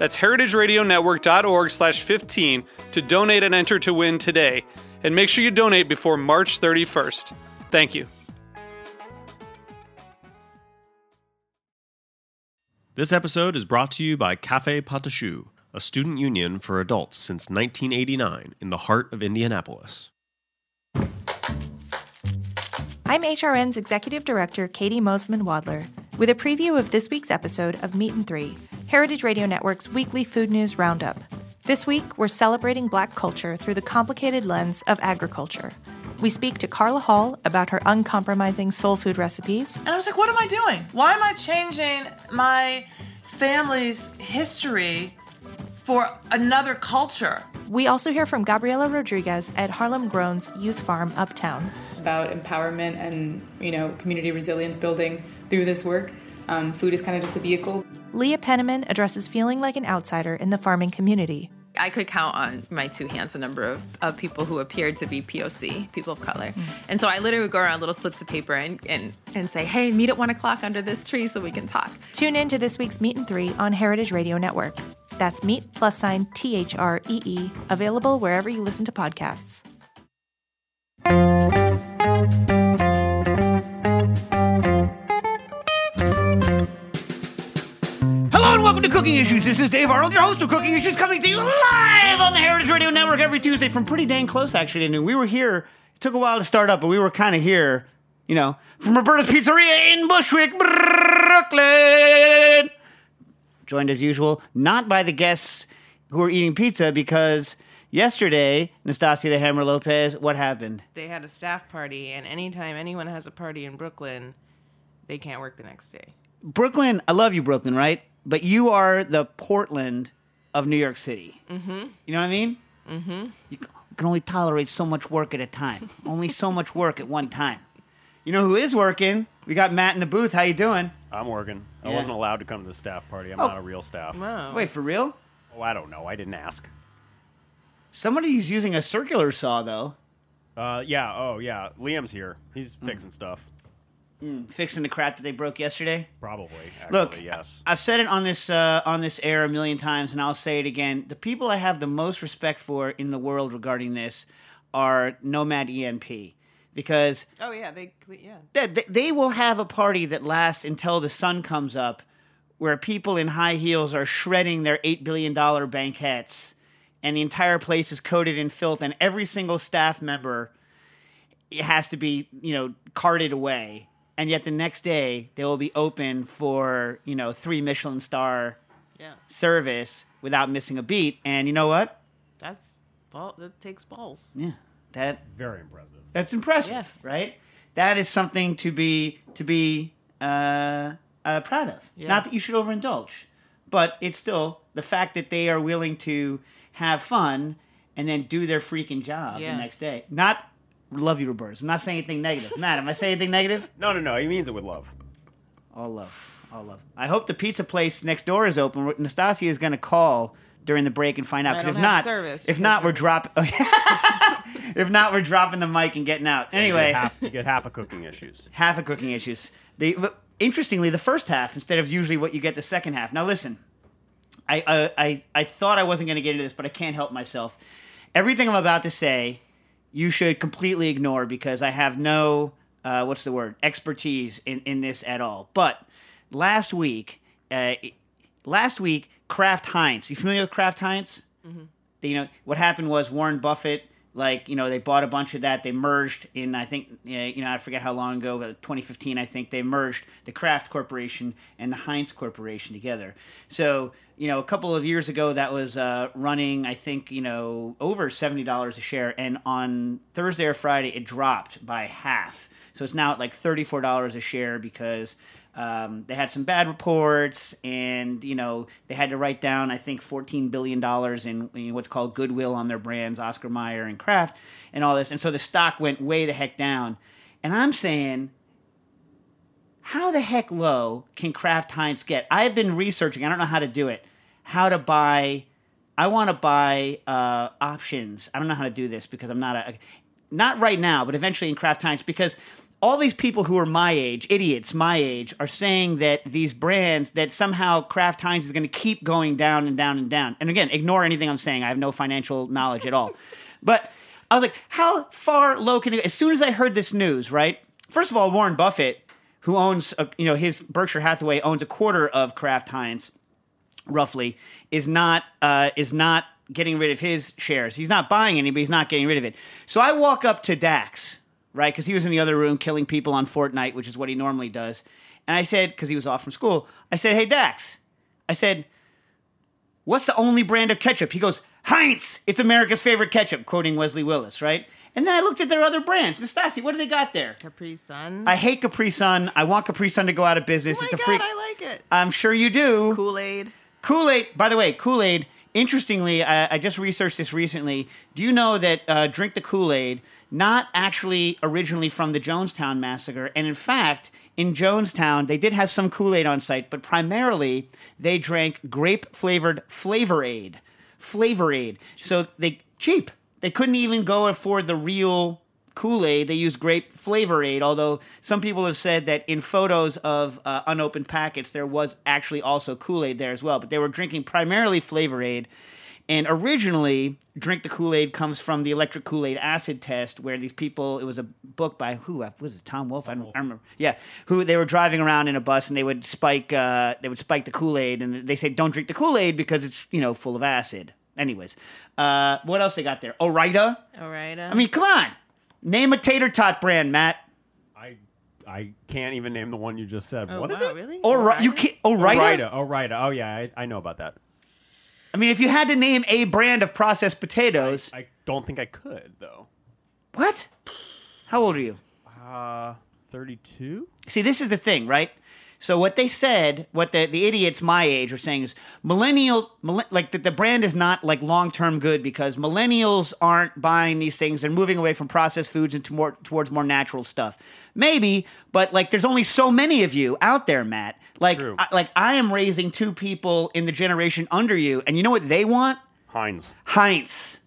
That's heritageradionetwork.org slash 15 to donate and enter to win today. And make sure you donate before March 31st. Thank you. This episode is brought to you by Cafe Patachou, a student union for adults since 1989 in the heart of Indianapolis. I'm HRN's Executive Director, Katie Mosman Wadler, with a preview of this week's episode of Meat and Three, Heritage Radio Network's weekly food news roundup. This week, we're celebrating Black culture through the complicated lens of agriculture. We speak to Carla Hall about her uncompromising soul food recipes. And I was like, what am I doing? Why am I changing my family's history for another culture? We also hear from Gabriela Rodriguez at Harlem Grown's Youth Farm Uptown. About empowerment and you know community resilience building through this work. Um, food is kind of just a vehicle. Leah Penniman addresses feeling like an outsider in the farming community. I could count on my two hands the number of, of people who appeared to be POC, people of color. Mm. And so I literally would go around little slips of paper and, and, and say, hey, meet at one o'clock under this tree so we can talk. Tune in to this week's Meat and Three on Heritage Radio Network. That's Meat plus sign T H R E E, available wherever you listen to podcasts. And welcome to Cooking Issues. This is Dave Arnold, your host of Cooking Issues, coming to you live on the Heritage Radio Network every Tuesday from pretty dang close, actually. And we were here. It took a while to start up, but we were kind of here, you know, from Roberta's Pizzeria in Bushwick, Brooklyn. Joined as usual, not by the guests who are eating pizza, because yesterday, Nastassia the Hammer Lopez, what happened? They had a staff party, and anytime anyone has a party in Brooklyn, they can't work the next day. Brooklyn, I love you, Brooklyn, right? But you are the Portland of New York City. Mm-hmm. You know what I mean? Mm-hmm. You can only tolerate so much work at a time. only so much work at one time. You know who is working? We got Matt in the booth. How you doing? I'm working. I Yeah. wasn't allowed to come to the staff party. I'm Oh. not a real staff. Wow. Wait, for real? Oh, I don't know. I didn't ask. Somebody's using a circular saw though, Uh, yeah. Oh, yeah. Liam's here. He's Mm. fixing stuff. Fixing the crap that they broke yesterday. Probably. Actually, Look, yes. I've said it on this uh, on this air a million times, and I'll say it again. The people I have the most respect for in the world regarding this are Nomad EMP, because Oh yeah, they yeah. they, they- they will have a party that lasts until the sun comes up, where people in high heels are shredding their eight billion dollar banquettes, and the entire place is coated in filth, and every single staff member has to be you know carted away, and yet the next day they will be open for you know three Michelin star Yeah. service without missing a beat. And you know what? That's ball that takes balls. Yeah, that Very impressive. That's impressive, Yes. right? That is something to be to be uh, uh, proud of. Yeah. Not that you should overindulge, but it's still the fact that they are willing to have fun and then do their freaking job Yeah. the next day. Not love you, Roberta's. I'm not saying anything negative. Matt, am I saying anything negative? No, no, no. He means it with love. All love, all love. I hope the pizza place next door is open. Nastassia is going to call during the break and find out. Because if not, service if not, we're we're- dropping. if not, we're dropping the mic and getting out. You Anyway, get half, you get half a cooking issues. half of cooking issues. The interestingly, the first half instead of usually what you get the second half. Now listen, I I I, I thought I wasn't going to get into this, but I can't help myself. Everything I'm about to say, you should completely ignore because I have no uh, what's the word expertise in in this at all. But last week, uh, last week, Kraft Heinz. You familiar with Kraft Heinz? you know what happened was Warren Buffett Like you know, they bought a bunch of that. They merged in I think you know I forget how long ago, but 2015 I think they merged the Kraft Corporation and the Heinz Corporation together. So you know, a couple of years ago that was uh, running I think you know over seventy dollars a share, and on Thursday or Friday it dropped by half. So it's now at like thirty four dollars a share because um, they had some bad reports, and you know they had to write down I think fourteen billion dollars in, in what's called goodwill on their brands, Oscar Mayer and Kraft, and all this, and so the stock went way the heck down. And I'm saying, how the heck low can Kraft Heinz get? I've been researching. I don't know how to do it. How to buy? I want to buy uh, options. I don't know how to do this because I'm not a not right now, but eventually in Kraft Heinz because all these people who are my age, idiots my age, are saying that these brands that somehow Kraft Heinz is going to keep going down and down and down. And again, ignore anything I'm saying. I have no financial knowledge at all. But I was like, how far low can it? As soon as I heard this news, right? First of all, Warren Buffett, who owns, a, you know, his Berkshire Hathaway owns a quarter of Kraft Heinz, roughly, is not uh, is not getting rid of his shares. He's not buying any, but he's not getting rid of it. So I walk up to Dax right? Because he was in the other room killing people on Fortnite, which is what he normally does. And I said, because he was off from school, I said, hey, Dax, I said, what's the only brand of ketchup? He goes, Heinz, it's America's favorite ketchup, quoting Wesley Willis, right? And then I looked at their other brands. Nastasi, what do they got there? Capri Sun. I hate Capri Sun. I want Capri Sun to go out of business. oh my it's a God, freak. I like it. I'm sure you do. Kool Aid. Kool Aid, by the way, Kool Aid, interestingly, I, I just researched this recently. Do you know that uh, Drink the Kool Aid, not actually originally from the Jonestown massacre, and in fact, in Jonestown, they did have some Kool Aid on site, but primarily they drank grape flavored Flavor Aid. Flavor Aid. So they cheap. They couldn't even go afford the real Kool Aid. They used grape Flavor Aid, although some people have said that in photos of uh, unopened packets, there was actually also Kool Aid there as well. But they were drinking primarily Flavor Aid. And originally, Drink the Kool Aid comes from the electric Kool Aid acid test, where these people, it was a book by who? Uh, Was it Tom Wolfe? I don't I remember. Yeah, who they were driving around in a bus and they would spike, uh, they would spike the Kool Aid, and they say don't drink the Kool Aid because it's you know full of acid. Anyways, uh, what else they got there? Ore-Ida. All right. uh, I mean, come on, name a tater tot brand, Matt. I I can't even name the one you just said. oh, what is wow, it? Really? Or you can't. Ore-Ida. Ore-Ida. Ore-Ida. Oh yeah, I, I know about that. I mean, if you had to name a brand of processed potatoes, I don't think I could though. what? How old are you? Uh, thirty-two. See, this is the thing, right? So what they said, what the, the idiots my age are saying is millennials, millen- like that the brand is not like long term good because millennials aren't buying these things and moving away from processed foods and to more, towards more natural stuff. Maybe, but like there's only so many of you out there, Matt. Like, True. I, like I am raising two people in the generation under you, and you know what they want? Heinz. Heinz,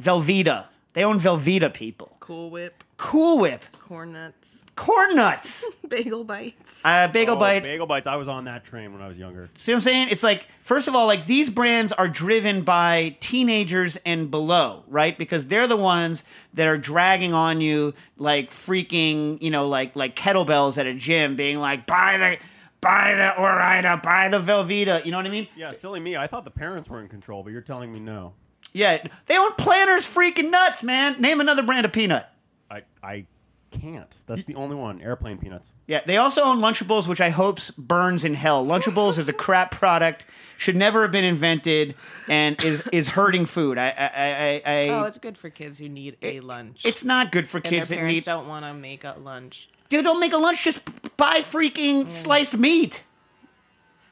Velveeta. They own Velveeta, people. Cool Whip, Cool Whip, Corn Nuts, Corn Nuts, Bagel Bites. uh, Bagel Oh, Bite. Bagel bites. I was on that train when I was younger. See what I'm saying? It's like, first of all, like these brands are driven by teenagers and below, right? Because they're the ones that are dragging on you like freaking, you know, like like kettlebells at a gym, being like, buy the buy the Ore-Ida, buy the Velveeta. You know what I mean? Yeah, silly me. I thought the parents were in control, but you're telling me no. Yeah. They own planters freaking nuts, man. Name another brand of peanut. I I can't. That's the only one. Airplane peanuts. Yeah, they also own Lunchables, which I hope burns in hell. Lunchables is a crap product, should never have been invented, and is is hurting food. I I I, I oh, it's good for kids who need a lunch. it's not good for and kids their that need. don't want to make a lunch. Dude, don't make a lunch. Just buy freaking mm. sliced meat.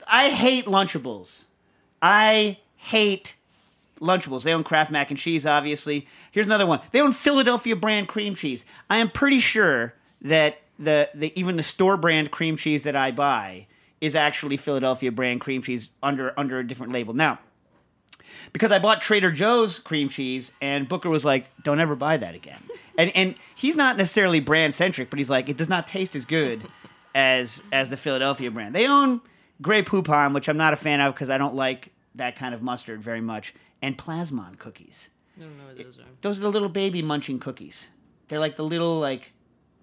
I hate Lunchables. I hate Lunchables. They own Kraft mac and cheese, obviously. Here's another one. They own Philadelphia brand cream cheese. I am pretty sure that the, the even the store brand cream cheese that I buy is actually Philadelphia brand cream cheese under under a different label. Now, because I bought Trader Joe's cream cheese, and Booker was like, "Don't ever buy that again." and and he's not necessarily brand centric, but he's like, "It does not taste as good as as the Philadelphia brand." They own Grey Poupon, which I'm not a fan of because I don't like that kind of mustard very much, and Plasmon cookies. I don't know what those are. Those are the little baby munching cookies. They're like the little like,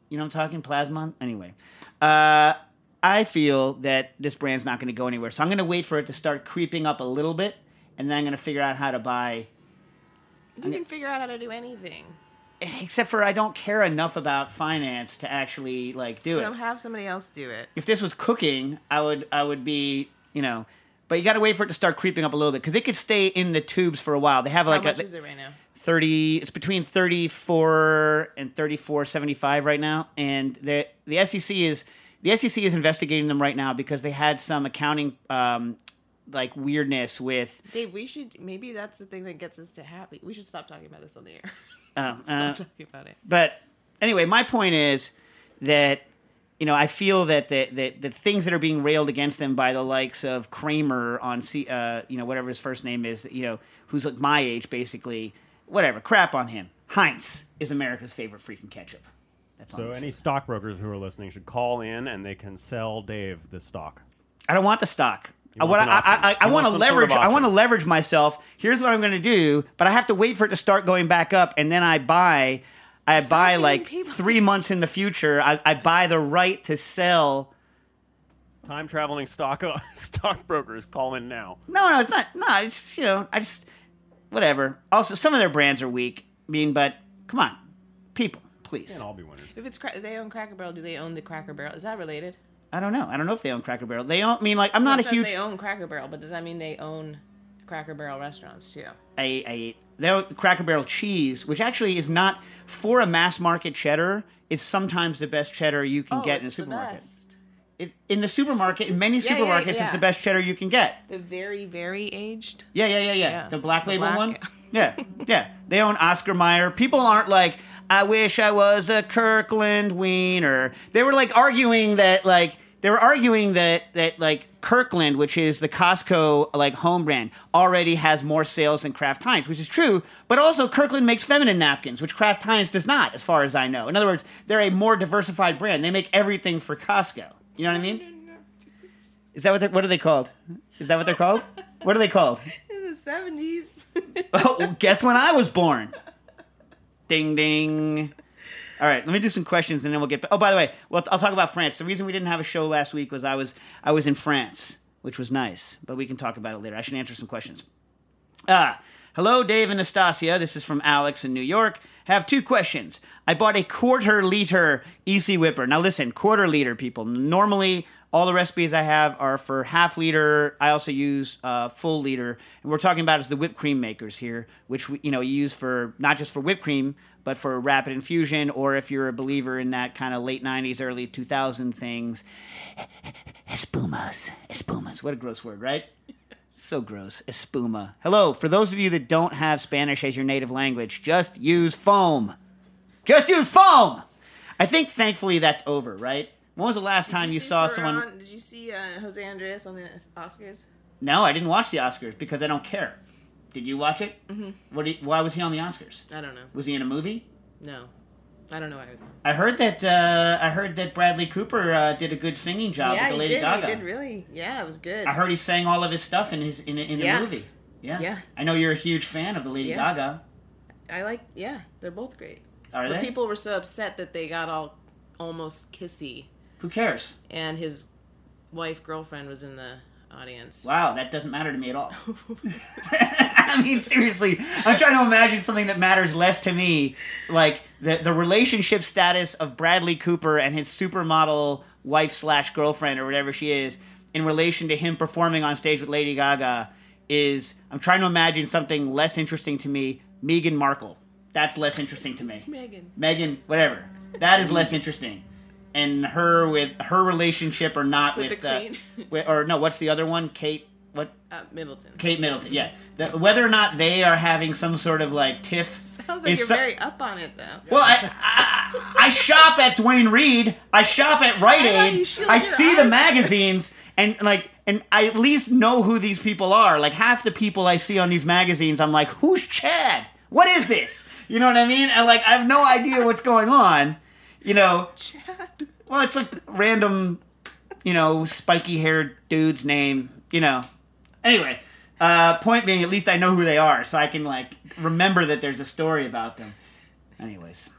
you know, what I'm talking Plasmon. Anyway, uh, I feel that this brand's not going to go anywhere, so I'm going to wait for it to start creeping up a little bit, and then I'm going to figure out how to buy You can figure out how to do anything. except for I don't care enough about finance to actually like do so it. have somebody else do it. If this was cooking, I would I would be you know, but you got to wait for it to start creeping up a little bit because it could stay in the tubes for a while. They have like How much a, is it right now? 30 it's between 34 and 34.75 right now and the the SEC is the SEC is investigating them right now because they had some accounting um like weirdness with Dave, we should maybe that's the thing that gets us to happy. We should stop talking about this on the air. uh, stop talking about it. but anyway my point is that you know I feel that the, the the things that are being railed against them by the likes of Cramer on C uh you know whatever his first name is you know who's like my age basically whatever crap on him Heinz is America's favorite freaking ketchup that's So any stockbrokers who are listening should call in and they can sell Dave the stock. I don't want the stock. I want I. I, I, I want to some sort of leverage. I want to leverage myself. Here's what I'm going to do, but I have to wait for it to start going back up, and then I buy. I buy like people- three months in the future. I, I buy the right to sell. Time traveling stock stockbrokers call in now. No, no, it's not. No, it's you know, I just whatever. Also, some of their brands are weak. I mean, but come on, people, please. Can't all be winners. If it's cra- they own Cracker Barrel, do they own the Cracker Barrel? Is that related? I don't know. I don't know if they own Cracker Barrel. They don't I mean like I'm not It a says huge. They own Cracker Barrel, but does that mean they own Cracker Barrel restaurants too? a, a own Cracker Barrel cheese, which actually is not for a mass market cheddar. Is sometimes the best cheddar you can oh, get in a Oh, the supermarket. best. It, in the supermarket, in many Yeah, yeah, supermarkets, it's the best cheddar you can get. The very, very aged. Yeah, yeah, yeah, yeah. Yeah. The black The label black- one. Yeah, yeah. They own Oscar Mayer. People aren't like, I wish I was a Kirkland Wiener. They were like arguing that like they were arguing that that like Kirkland, which is the Costco like home brand, already has more sales than Kraft Heinz, which is true. But also Kirkland makes feminine napkins, which Kraft Heinz does not, as far as I know. In other words, they're a more diversified brand. They make everything for Costco. You know what I mean? Is that what they're what are they called? Is that what they're called? What are they called? In the seventies. Oh, well, guess when I was born? Ding ding. All right, let me do some questions and then we'll get. Oh, by the way, well, I'll talk about France. The reason we didn't have a show last week was I was I was in France, which was nice, but we can talk about it later. I should answer some questions. Ah, hello, Dave and Nastassia. This is from Alex in New York. Have two questions. I bought a quarter liter iSi Whipper. Now listen, quarter liter, people. Normally, all the recipes I have are for half liter. I also use uh, full liter, and we're talking about is the whipped cream makers here, which we, you know you use for not just for whipped cream, but for a rapid infusion, or if you're a believer in that kind of late '90s, early 2000 things, espumas, espumas. What a gross word, right? So gross. Espuma. Hello. For those of you that don't have Spanish as your native language, just use foam. Just use foam. I think thankfully that's over, right? When was the last time you, saw someone? did you see uh, Jose Andres on the Oscars? No, I didn't watch the Oscars because I don't care. Did you watch it? Mm-hmm. What? Did, why was he on the Oscars? I don't know. Was he in a movie? No, I don't know. Why I was on. I heard that. Uh, I heard that Bradley Cooper uh, did a good singing job yeah, with the he Lady did. Gaga. He did really. Yeah, it was good. I heard he sang all of his stuff in his in, in the Yeah. movie. Yeah. Yeah. I know you're a huge fan of the Lady Yeah. Gaga. I like. Yeah, they're both great. Are but they? people were so upset that they got all almost kissy, Who cares? and his wife girlfriend was in the audience. Wow, that doesn't matter to me at all. I mean, seriously, I'm trying to imagine something that matters less to me, like the the relationship status of Bradley Cooper and his supermodel wife slash girlfriend or whatever she is in relation to him performing on stage with Lady Gaga. Is I'm trying to imagine something less interesting to me. Meghan Markle. That's less interesting to me. Megan. Megan, whatever. That is less interesting. And her with her relationship or not With with, the uh, queen. with- or no, what's the other one? Kate. What? Uh, Middleton. Kate Middleton. Yeah. The, whether or not they are having some sort of like tiff. Sounds like you're so- very up on it though. Well, I, I I shop at Duane Reade. I shop at Rite I Aid. shield I see the magazines and like and I at least know who these people are. Like half the people I see on these magazines, I'm like, who's Chad? What is this? You know what I mean? And like I have no idea what's going on. You know, Chad. well, it's like random, you know, spiky haired dude's name, you know. Anyway, uh, point being, at least I know who they are, so I can like remember that there's a story about them. Anyways,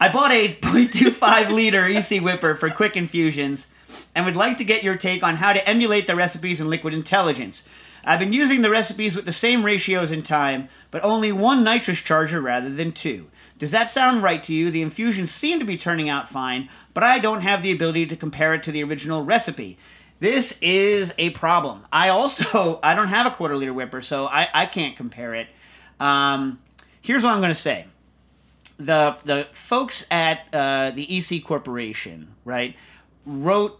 I bought a 0.25 liter iSi Whipper for quick infusions, and would like to get your take on how to emulate the recipes in Liquid Intelligence. I've been using the recipes with the same ratios and time, but only one nitrous charger rather than two. Does that sound right to you? The infusions seem to be turning out fine, but I don't have the ability to compare it to the original recipe. This is a problem. I also I don't have a quarter liter whipper, so I, I can't compare it. Um, here's what I'm going to say the the folks at uh, the iSi Corporation, right, wrote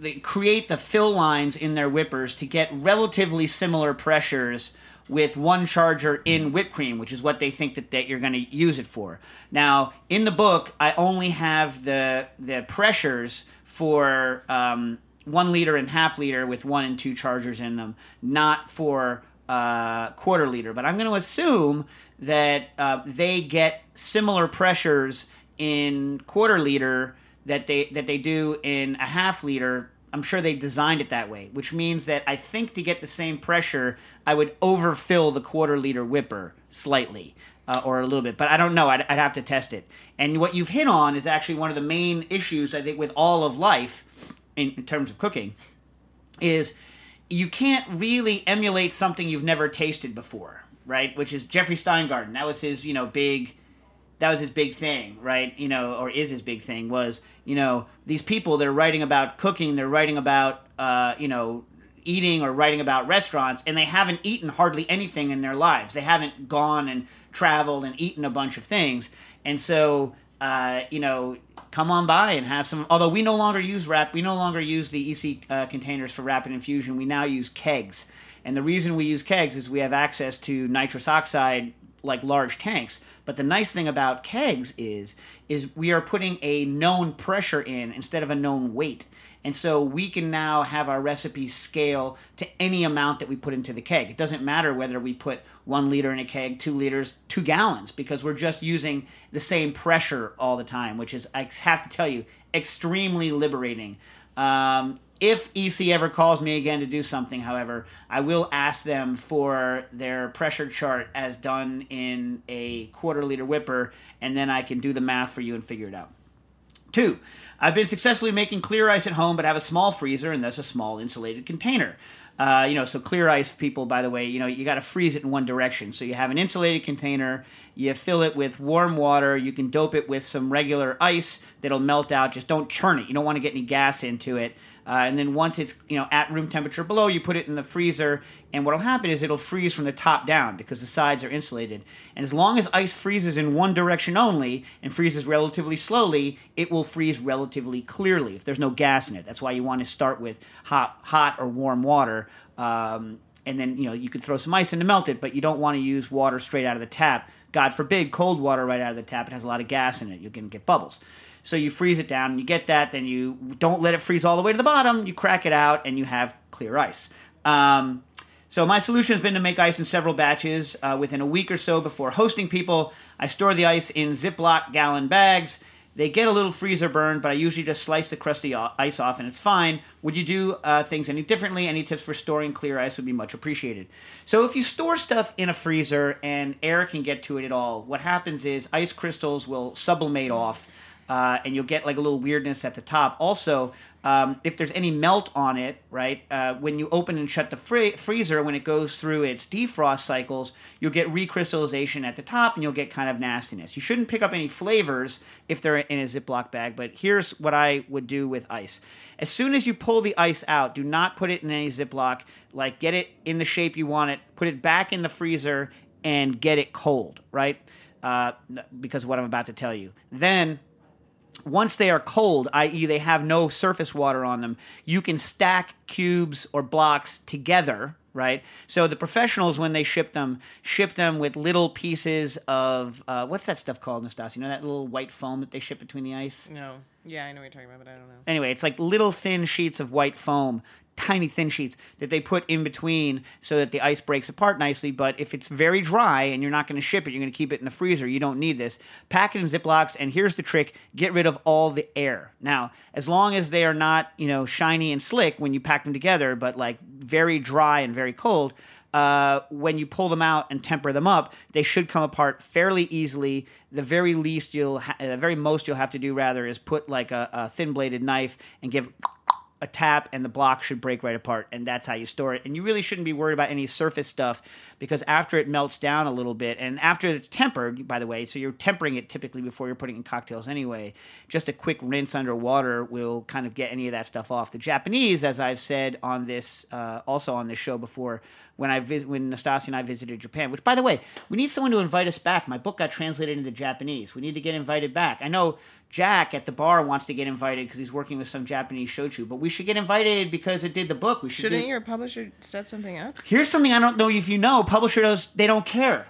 they create the fill lines in their whippers to get relatively similar pressures with one charger in whipped cream, which is what they think that, that you're going to use it for. Now, in the book, I only have the the pressures for um, one liter and half liter with one and two chargers in them, not for uh, quarter liter. But I'm going to assume that uh, they get similar pressures in quarter liter that they that they do in a half liter. I'm sure they designed it that way, which means that I think to get the same pressure, I would overfill the quarter liter whipper slightly. Uh, or a little bit, but I don't know. I'd, I'd have to test it. And what you've hit on is actually one of the main issues I think with all of life, in, in terms of cooking, is you can't really emulate something you've never tasted before, right? Which is Jeffrey Steingarten. That was his, you know, big that was his big thing, right? You know, or is his big thing was, you know, these people they're writing about cooking, they're writing about uh, you know, eating or writing about restaurants and they haven't eaten hardly anything in their lives. They haven't gone and traveled and eaten a bunch of things. And so uh, you know, come on by and have some. Although we no longer use wrap, we no longer use the iSi uh, containers for rapid infusion. We now use kegs, and the reason we use kegs is we have access to nitrous oxide like large tanks. But the nice thing about kegs is is we are putting a known pressure in instead of a known weight. And so we can now have our recipe scale to any amount that we put into the keg. It doesn't matter whether we put one liter in a keg, two liters, two gallons, because we're just using the same pressure all the time, which is, I have to tell you, extremely liberating. Um, if iSi ever calls me again to do something, however, I will ask them for their pressure chart as done in a quarter liter whipper, and then I can do the math for you and figure it out. Two, I've been successfully making clear ice at home, but have a small freezer and thus a small insulated container. Uh, you know, so clear ice people, by the way, you know, you got to freeze it in one direction. So you have an insulated container, you fill it with warm water, you can dope it with some regular ice that'll melt out. Just don't churn it. You don't want to get any gas into it. Uh, and then once it's you know at room temperature below, you put it in the freezer, and what'll happen is it'll freeze from the top down because the sides are insulated. And as long as ice freezes in one direction only and freezes relatively slowly, it will freeze relatively clearly if there's no gas in it. That's why you want to start with hot, hot or warm water. Um, and then you know you could throw some ice in to melt it, but you don't want to use water straight out of the tap. God forbid, cold water right out of the tap. It has a lot of gas in it. You can get bubbles. So you freeze it down and you get that. Then you don't let it freeze all the way to the bottom. You crack it out and you have clear ice. Um, so my solution has been to make ice in several batches. Uh, within a week or so before hosting people, I store the ice in Ziploc gallon bags. They get a little freezer burn, but I usually just slice the crusty ice off and it's fine. Would you do uh, things any differently? Any tips for storing clear ice would be much appreciated. So, if you store stuff in a freezer and air can get to it at all, what happens is ice crystals will sublimate off uh, and you'll get like a little weirdness at the top. Also, um, if there's any melt on it, right, uh, when you open and shut the free- freezer, when it goes through its defrost cycles, you'll get recrystallization at the top and you'll get kind of nastiness. You shouldn't pick up any flavors if they're in a Ziploc bag, but here's what I would do with ice. As soon as you pull the ice out, do not put it in any Ziploc. Like, get it in the shape you want it, put it back in the freezer, and get it cold, right? Uh, because of what I'm about to tell you. Then once they are cold, i.e., they have no surface water on them, you can stack cubes or blocks together, right? So the professionals, when they ship them, ship them with little pieces of uh, what's that stuff called, Nastassia? You know that little white foam that they ship between the ice? No. Yeah, I know what you're talking about, but I don't know. Anyway, it's like little thin sheets of white foam tiny thin sheets that they put in between so that the ice breaks apart nicely. But if it's very dry and you're not going to ship it, you're going to keep it in the freezer. You don't need this. Pack it in Ziplocs, and here's the trick: get rid of all the air. Now, as long as they are not, you know, shiny and slick when you pack them together, but like very dry and very cold. Uh, when you pull them out and temper them up, they should come apart fairly easily. The very least you'll, ha- the very most you'll have to do rather is put like a, a thin bladed knife and give a tap and the block should break right apart, and that's how you store it. And you really shouldn't be worried about any surface stuff because after it melts down a little bit, and after it's tempered, by the way, so you're tempering it typically before you're putting in cocktails anyway. Just a quick rinse under water will kind of get any of that stuff off. The Japanese, as I've said on this, uh, also on this show before, when I vis- when Nastassia and I visited Japan. Which, by the way, we need someone to invite us back. My book got translated into Japanese. We need to get invited back. I know Jack at the bar wants to get invited because he's working with some Japanese shochu, but we should get invited because it did the book. We should. Shouldn't do- your publisher set something up? Here's something I don't know if you know. Publishers they don't care.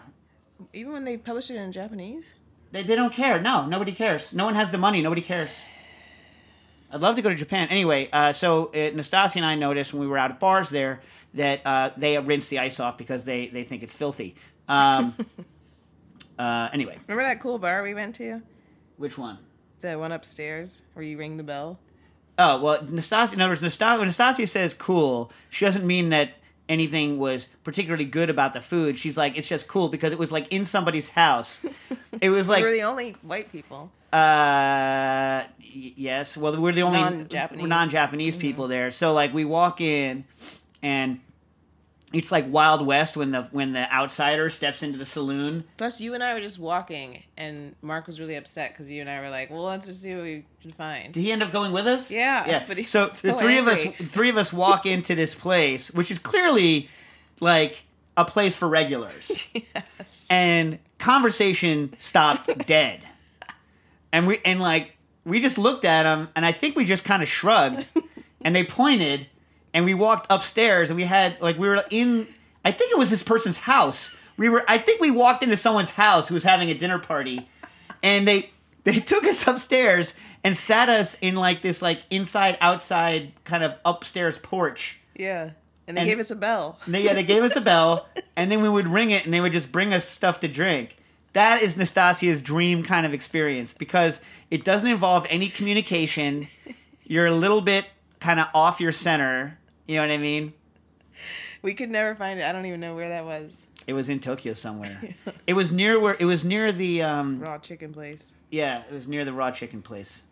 Even when they publish it in Japanese? They, they don't care. No, nobody cares. No one has the money. Nobody cares. I'd love to go to Japan. Anyway, uh, so uh, Nastassia and I noticed when we were out at bars there that uh, they rinse the ice off because they, they think it's filthy. Um, uh, anyway, Remember that cool bar we went to? which one? The one upstairs where you ring the bell? Oh well, Nastassia. In other words, Nastassia, when Nastassia says "cool," she doesn't mean that anything was particularly good about the food. She's like, it's just cool because it was like in somebody's house. It was like we were the only white people. Uh, y- yes. Well, we're the only Non-Japanese. non-Japanese people there. So like we walk in, and it's like Wild West when the when the outsider steps into the saloon. Plus, you and I were just walking, and Mark was really upset because you and I were like, "Well, let's just see what we can find." Did he end up going with us? Yeah, Yeah. but he's so, so the three of us, three of us walk into this place, which is clearly like a place for regulars. yes. and conversation stopped dead. And we and like we just looked at them, and I think we just kind of shrugged, and they pointed, and we walked upstairs, and we had like we were in. I think it was this person's house. We were. I think we walked into someone's house who was having a dinner party, and they they took us upstairs and sat us in like this like inside outside kind of upstairs porch. yeah. And they And- gave us a bell. They, yeah, they gave us a bell, and then we would ring it, and they would just bring us stuff to drink. That is Nastassia's dream kind of experience because it doesn't involve any communication. You're a little bit kind of off your center. You know what I mean? We could never find it. I don't even know where that was. It was in Tokyo somewhere. It was near where it was near the um, Raw chicken place. Yeah, it was near the raw chicken place.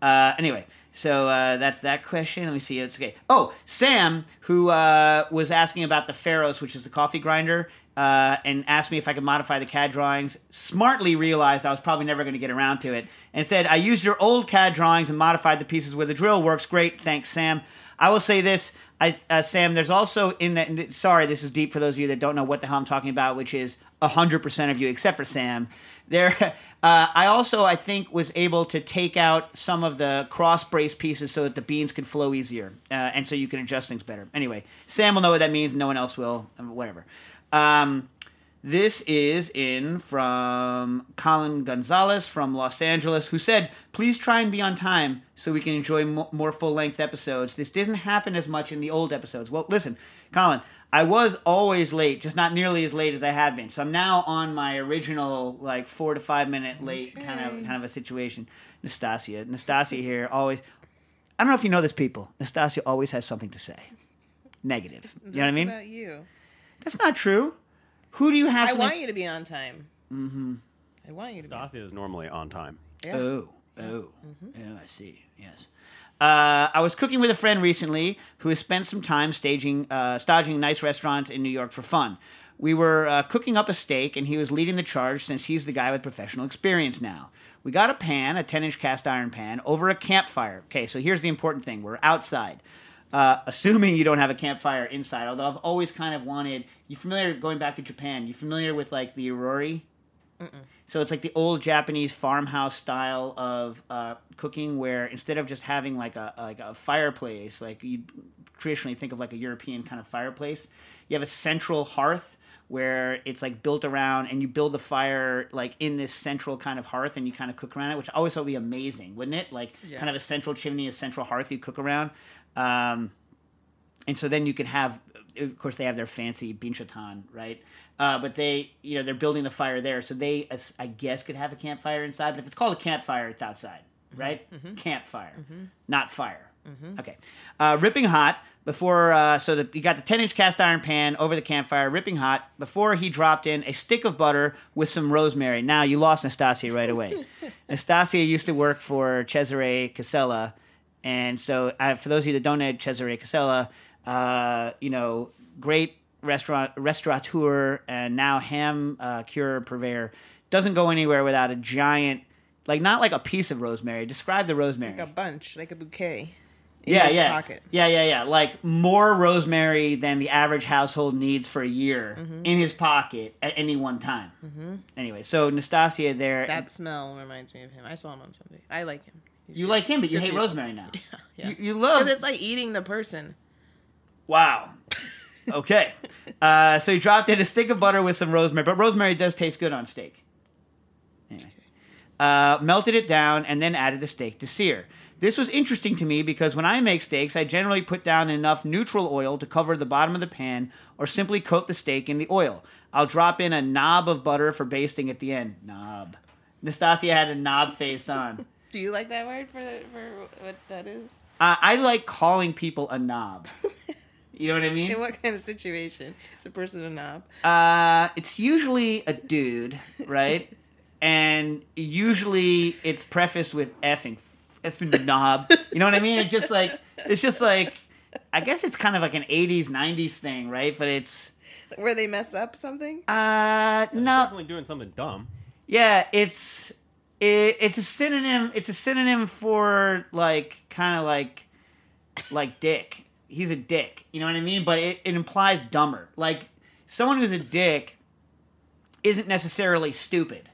Uh, anyway, so uh, that's that question. Let me see. It's okay. Oh, Sam, who uh, was asking about the Pharos, which is the coffee grinder, uh, and asked me if I could modify the CAD drawings. Smartly realized I was probably never going to get around to it, and said, "I used your old CAD drawings and modified the pieces where the drill works. Great, thanks, Sam." I will say this. I, uh, Sam, there's also in the- Sorry, this is deep for those of you that don't know what the hell I'm talking about, which is hundred percent of you, except for Sam. There, uh, I also I think was able to take out some of the cross brace pieces so that the beans could flow easier, uh, and so you can adjust things better. Anyway, Sam will know what that means. No one else will. um, Whatever. Um, this is in from Colin Gonzalez from Los Angeles, who said, Please try and be on time so we can enjoy mo- more full length episodes. This doesn't happen as much in the old episodes. Well, listen, Colin, I was always late, just not nearly as late as I have been. So I'm now on my original, like, four to five minute late kind of kind of a situation. Nastassia. Nastassia here always. I don't know if you know this, people. Nastassia always has something to say. Negative. You know what I mean? About you. That's not true. Who do you have? I something- want you to be on time. Mm-hmm. I want you to. Be. Stasia is normally on time. Yeah. Oh, oh, oh, I see. Yes. Uh, I was cooking with a friend recently who has spent some time staging, uh, staging nice restaurants in New York for fun. We were uh, cooking up a steak, and he was leading the charge since he's the guy with professional experience now. We got a pan, a 10 inch cast iron pan, over a campfire. Okay, so here's the important thing we're outside. Uh, assuming you don't have a campfire inside, although I've always kind of wanted. You familiar going back to Japan? You familiar with like the irori? So it's like the old Japanese farmhouse style of uh, cooking, where instead of just having like a like a fireplace, like you traditionally think of like a European kind of fireplace, you have a central hearth where it's like built around, and you build the fire like in this central kind of hearth, and you kind of cook around it, which I always thought would be amazing, wouldn't it? Like kind of a central chimney, a central hearth you cook around. Um, and so then you can have of course they have their fancy binchotan right? Uh, but they you know they're building the fire there. So they i guess could have a campfire inside but if it's called a campfire it's outside right? Campfire not fire. Okay. Uh, ripping hot before uh, so that you got the 10 inch cast iron pan over the campfire ripping hot before he dropped in a stick of butter with some rosemary. Now you lost nastassia right away. Nastassia used to work for cesare casella And so, uh, for those of you that don't know Cesare Casella, uh, you know, great restaurant restaurateur and now ham uh, cure purveyor, doesn't go anywhere without a giant, like not like a piece of rosemary. Describe the rosemary. Like a bunch, like a bouquet. In yeah, his yeah, Pocket. yeah, yeah, yeah. Like more rosemary than the average household needs for a year Mm-hmm. in his pocket at any one time. Anyway, so Nastassia there. That smell reminds me of him. I saw him on Sunday. I like him. He's you good. like him, but He's you hate dude. rosemary now. Yeah. You, you love. Because it's like eating the person. Wow. Okay. uh, so he dropped in a stick of butter with some rosemary, but rosemary does taste good on steak. Anyway. Uh, melted it down and then added the steak to sear. This was interesting to me because when I make steaks, I generally put down enough neutral oil to cover the bottom of the pan or simply coat the steak in the oil. I'll drop in a knob of butter for basting at the end. Knob. Nastassia had a knob face on. Do you like that word for the, for what that is? Uh, I like calling people a knob. You know what I mean? In what kind of situation? Is a person a knob? Uh, it's usually a dude, right? and usually it's prefaced with effing, effing knob. You know what I mean? It's just like it's just like I guess it's kind of like an '80s '90s thing, right? But it's Where they mess up something? uh no, Definitely doing something dumb. yeah, it's it, it's a synonym. It's a synonym for like kind of like like dick. He's a dick. You know what I mean? But it, it implies dumber. Like someone who's a dick isn't necessarily stupid.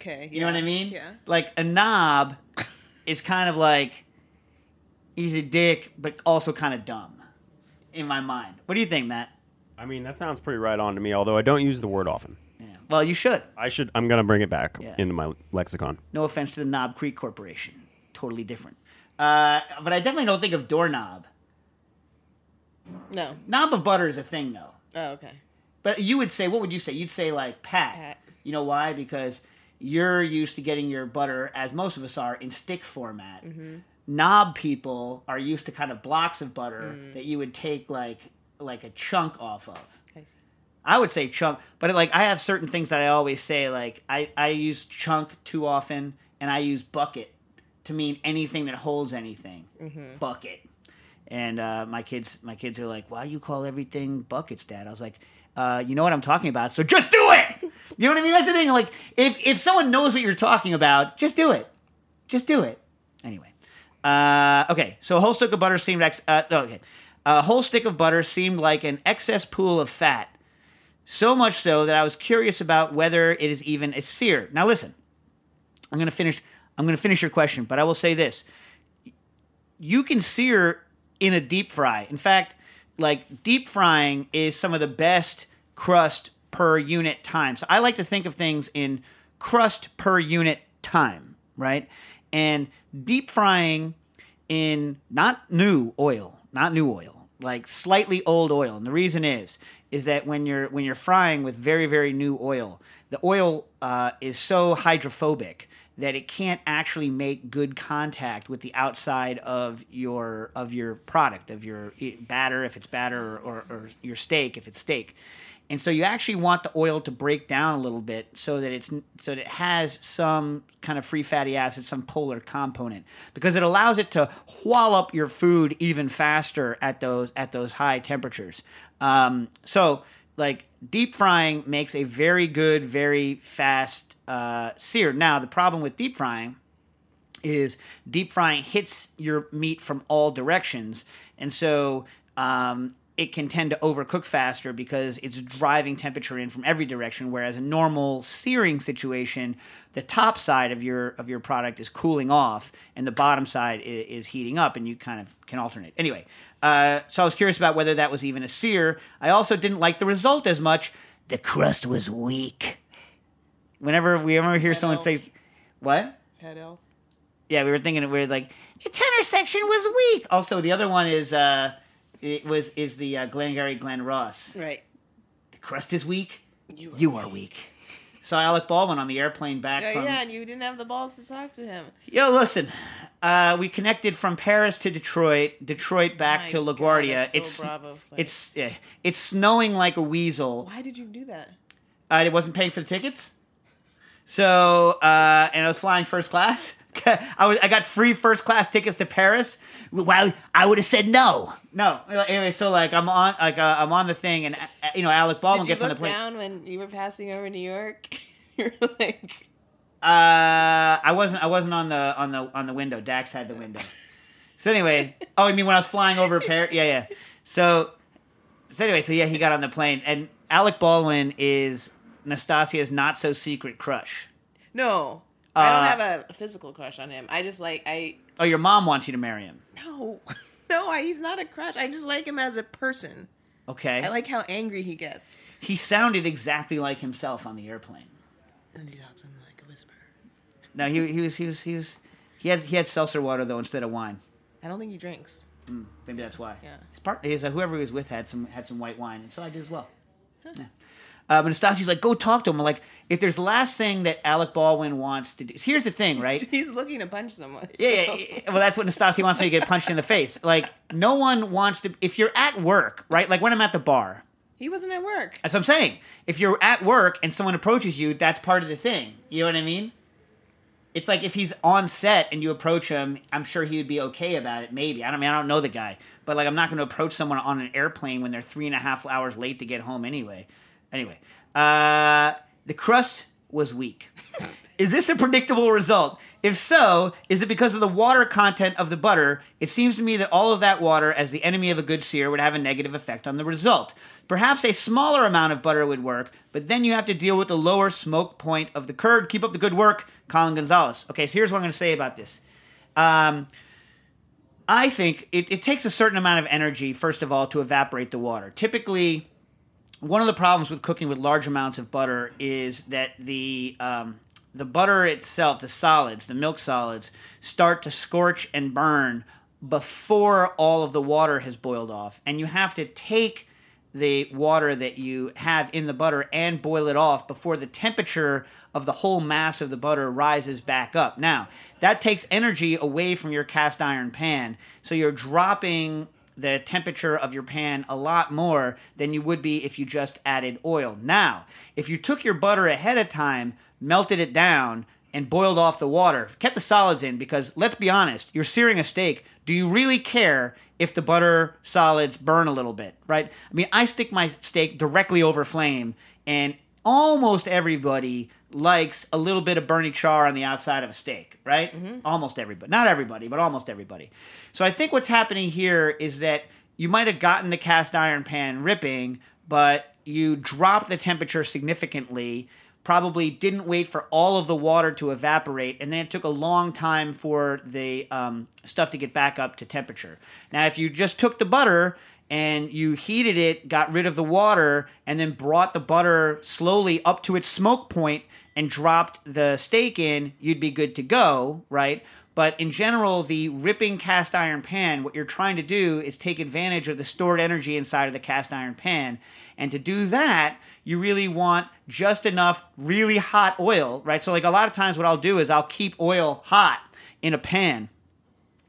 Okay. You know what I mean? Yeah. Like a knob is kind of like he's a dick, but also kind of dumb in my mind. What do you think, Matt? I mean, that sounds pretty right on to me. Although I don't use the word often. Yeah. Well, you should. I should. I'm gonna bring it back Yeah. into my lexicon. No offense to the Knob Creek Corporation. Totally different. Uh, but I definitely don't think of doorknob. No. Knob of butter is a thing, though. Oh, okay. But you would say, what would you say? You'd say like pat. Pat. You know why? Because you're used to getting your butter, as most of us are, in stick format. Mm-hmm. Knob people are used to kind of blocks of butter Mm. that you would take like like a chunk off of. I see. I would say chunk, but like I have certain things that I always say. Like I, I use chunk too often, and I use bucket to mean anything that holds anything. Bucket. And uh, my kids, my kids are like, "Why do you call everything buckets, Dad?" I was like, uh, "You know what I'm talking about, so just do it." You know what I mean? That's the thing. Like if if someone knows what you're talking about, just do it. Just do it. Anyway. Uh, okay, so a whole stick of butter seemed ex- uh, okay. A whole stick of butter seemed like an excess pool of fat. So much so that I was curious about whether it is even a sear. Now listen, I'm gonna finish. I'm gonna finish your question, but I will say this: you can sear in a deep fry. In fact, like deep frying is some of the best crust per unit time. So I like to think of things in crust per unit time, right? And deep frying in not new oil, not new oil, like slightly old oil. And the reason is is that when you're when you're frying with very very new oil, the oil uh, is so hydrophobic that it can't actually make good contact with the outside of your of your product of your eh, batter if it's batter or, or, or your steak if it's steak and so you actually want the oil to break down a little bit so that it's so that it has some kind of free fatty acids some polar component because it allows it to wallop your food even faster at those at those high temperatures. Um, so like deep frying makes a very good very fast uh, sear. Now the problem with deep frying is deep frying hits your meat from all directions, and so um, it can tend to overcook faster because it's driving temperature in from every direction. Whereas a normal searing situation, the top side of your of your product is cooling off, and the bottom side is, is heating up, and you kind of can alternate. Anyway, uh, so I was curious about whether that was even a sear. I also didn't like the result as much. The crust was weak. Whenever we ever hear someone say, "What?" Head elf. Yeah, we were thinking we were like the tenor section was weak. Also, the other one is uh, it was is the uh, Glengarry Glen Ross. Right. The crust is weak. You are, weak. Saw Alec Baldwin on the airplane back Yeah, from. yeah, and you didn't have the balls to talk to him. Yo, listen. Uh, we connected from Paris to Detroit, Detroit back My to LaGuardia. Phil it's Bravo it's eh, it's snowing like a weasel. Why did you do that? I wasn't paying for the tickets. So, uh, and I was flying first class. I was I got free first class tickets to Paris. Well, I would have said no. No. Anyway, so like I'm on like uh, I'm on the thing, and uh, you know Alec Baldwin Did gets on the look plane. down when you were passing over New York? You're like, Uh, I wasn't. I wasn't on the on the on the window. Dax had the window. So anyway, oh, you mean when I was flying over Paris? Yeah, yeah. So, so anyway, so yeah, he got on the plane, and Alec Baldwin is Nastassia's not so secret crush. no, I Uh, don't have a physical crush on him. I just like I Oh, your mom wants you to marry him. no, no, I, he's not a crush. I just like him as a person. Okay. I like how angry he gets. he sounded exactly like himself on the airplane. And he talks in like a whisper. No, he he was he was he was he had he had seltzer water though instead of wine. I don't think he drinks. Maybe that's why. Yeah. His part his uh, whoever he was with had some had some white wine, and so I did as well. Yeah. Uh, but Nastassia's like, go talk to him. I'm like, if there's the last thing that Alec Baldwin wants to do, here's the thing, right? He's looking to punch someone. Yeah, yeah, so- yeah. Well, that's what Nastasia wants me to get punched in the face. Like, no one wants to. If you're at work, right? Like when I'm at the bar, He wasn't at work. that's what I'm saying. If you're at work and someone approaches you, that's part of the thing. You know what I mean? It's like if he's on set and you approach him, I'm sure he would be okay about it. Maybe I don't mean I don't know the guy, but like I'm not going to approach someone on an airplane when they're three and a half hours late to get home anyway. Anyway, uh, the crust was weak. Is this a predictable result? If so, is it because of the water content of the butter? It seems to me that all of that water, as the enemy of a good sear, would have a negative effect on the result. Perhaps a smaller amount of butter would work, but then you have to deal with the lower smoke point of the curd. Keep up the good work, Colin Gonzalez. Okay, so here's what I'm going to say about this. Um, I think it, it takes a certain amount of energy, first of all, to evaporate the water. Typically, one of the problems with cooking with large amounts of butter is that the um, the butter itself, the solids, the milk solids, start to scorch and burn before all of the water has boiled off, and you have to take the water that you have in the butter and boil it off before the temperature of the whole mass of the butter rises back up. Now, that takes energy away from your cast iron pan, so you're dropping the temperature of your pan a lot more than you would be if you just added oil. Now, if you took your butter ahead of time, melted it down, and boiled off the water, kept the solids in, because let's be honest, you're searing a steak. Do you really care if the butter solids burn a little bit, right? I mean, I stick my steak directly over flame, and almost everybody likes a little bit of burning char on the outside of a steak, right? Almost everybody. Not everybody, but almost everybody. So I think what's happening here is that you might have gotten the cast iron pan ripping, but you dropped the temperature significantly, probably didn't wait for all of the water to evaporate, and then it took a long time for the um, stuff to get back up to temperature. Now, if you just took the butter and you heated it, got rid of the water, and then brought the butter slowly up to its smoke point and dropped the steak in, you'd be good to go, right? But in general, the ripping cast iron pan, what you're trying to do is take advantage of the stored energy inside of the cast iron pan. And to do that, you really want just enough really hot oil, right? So, like a lot of times, what I'll do is I'll keep oil hot in a pan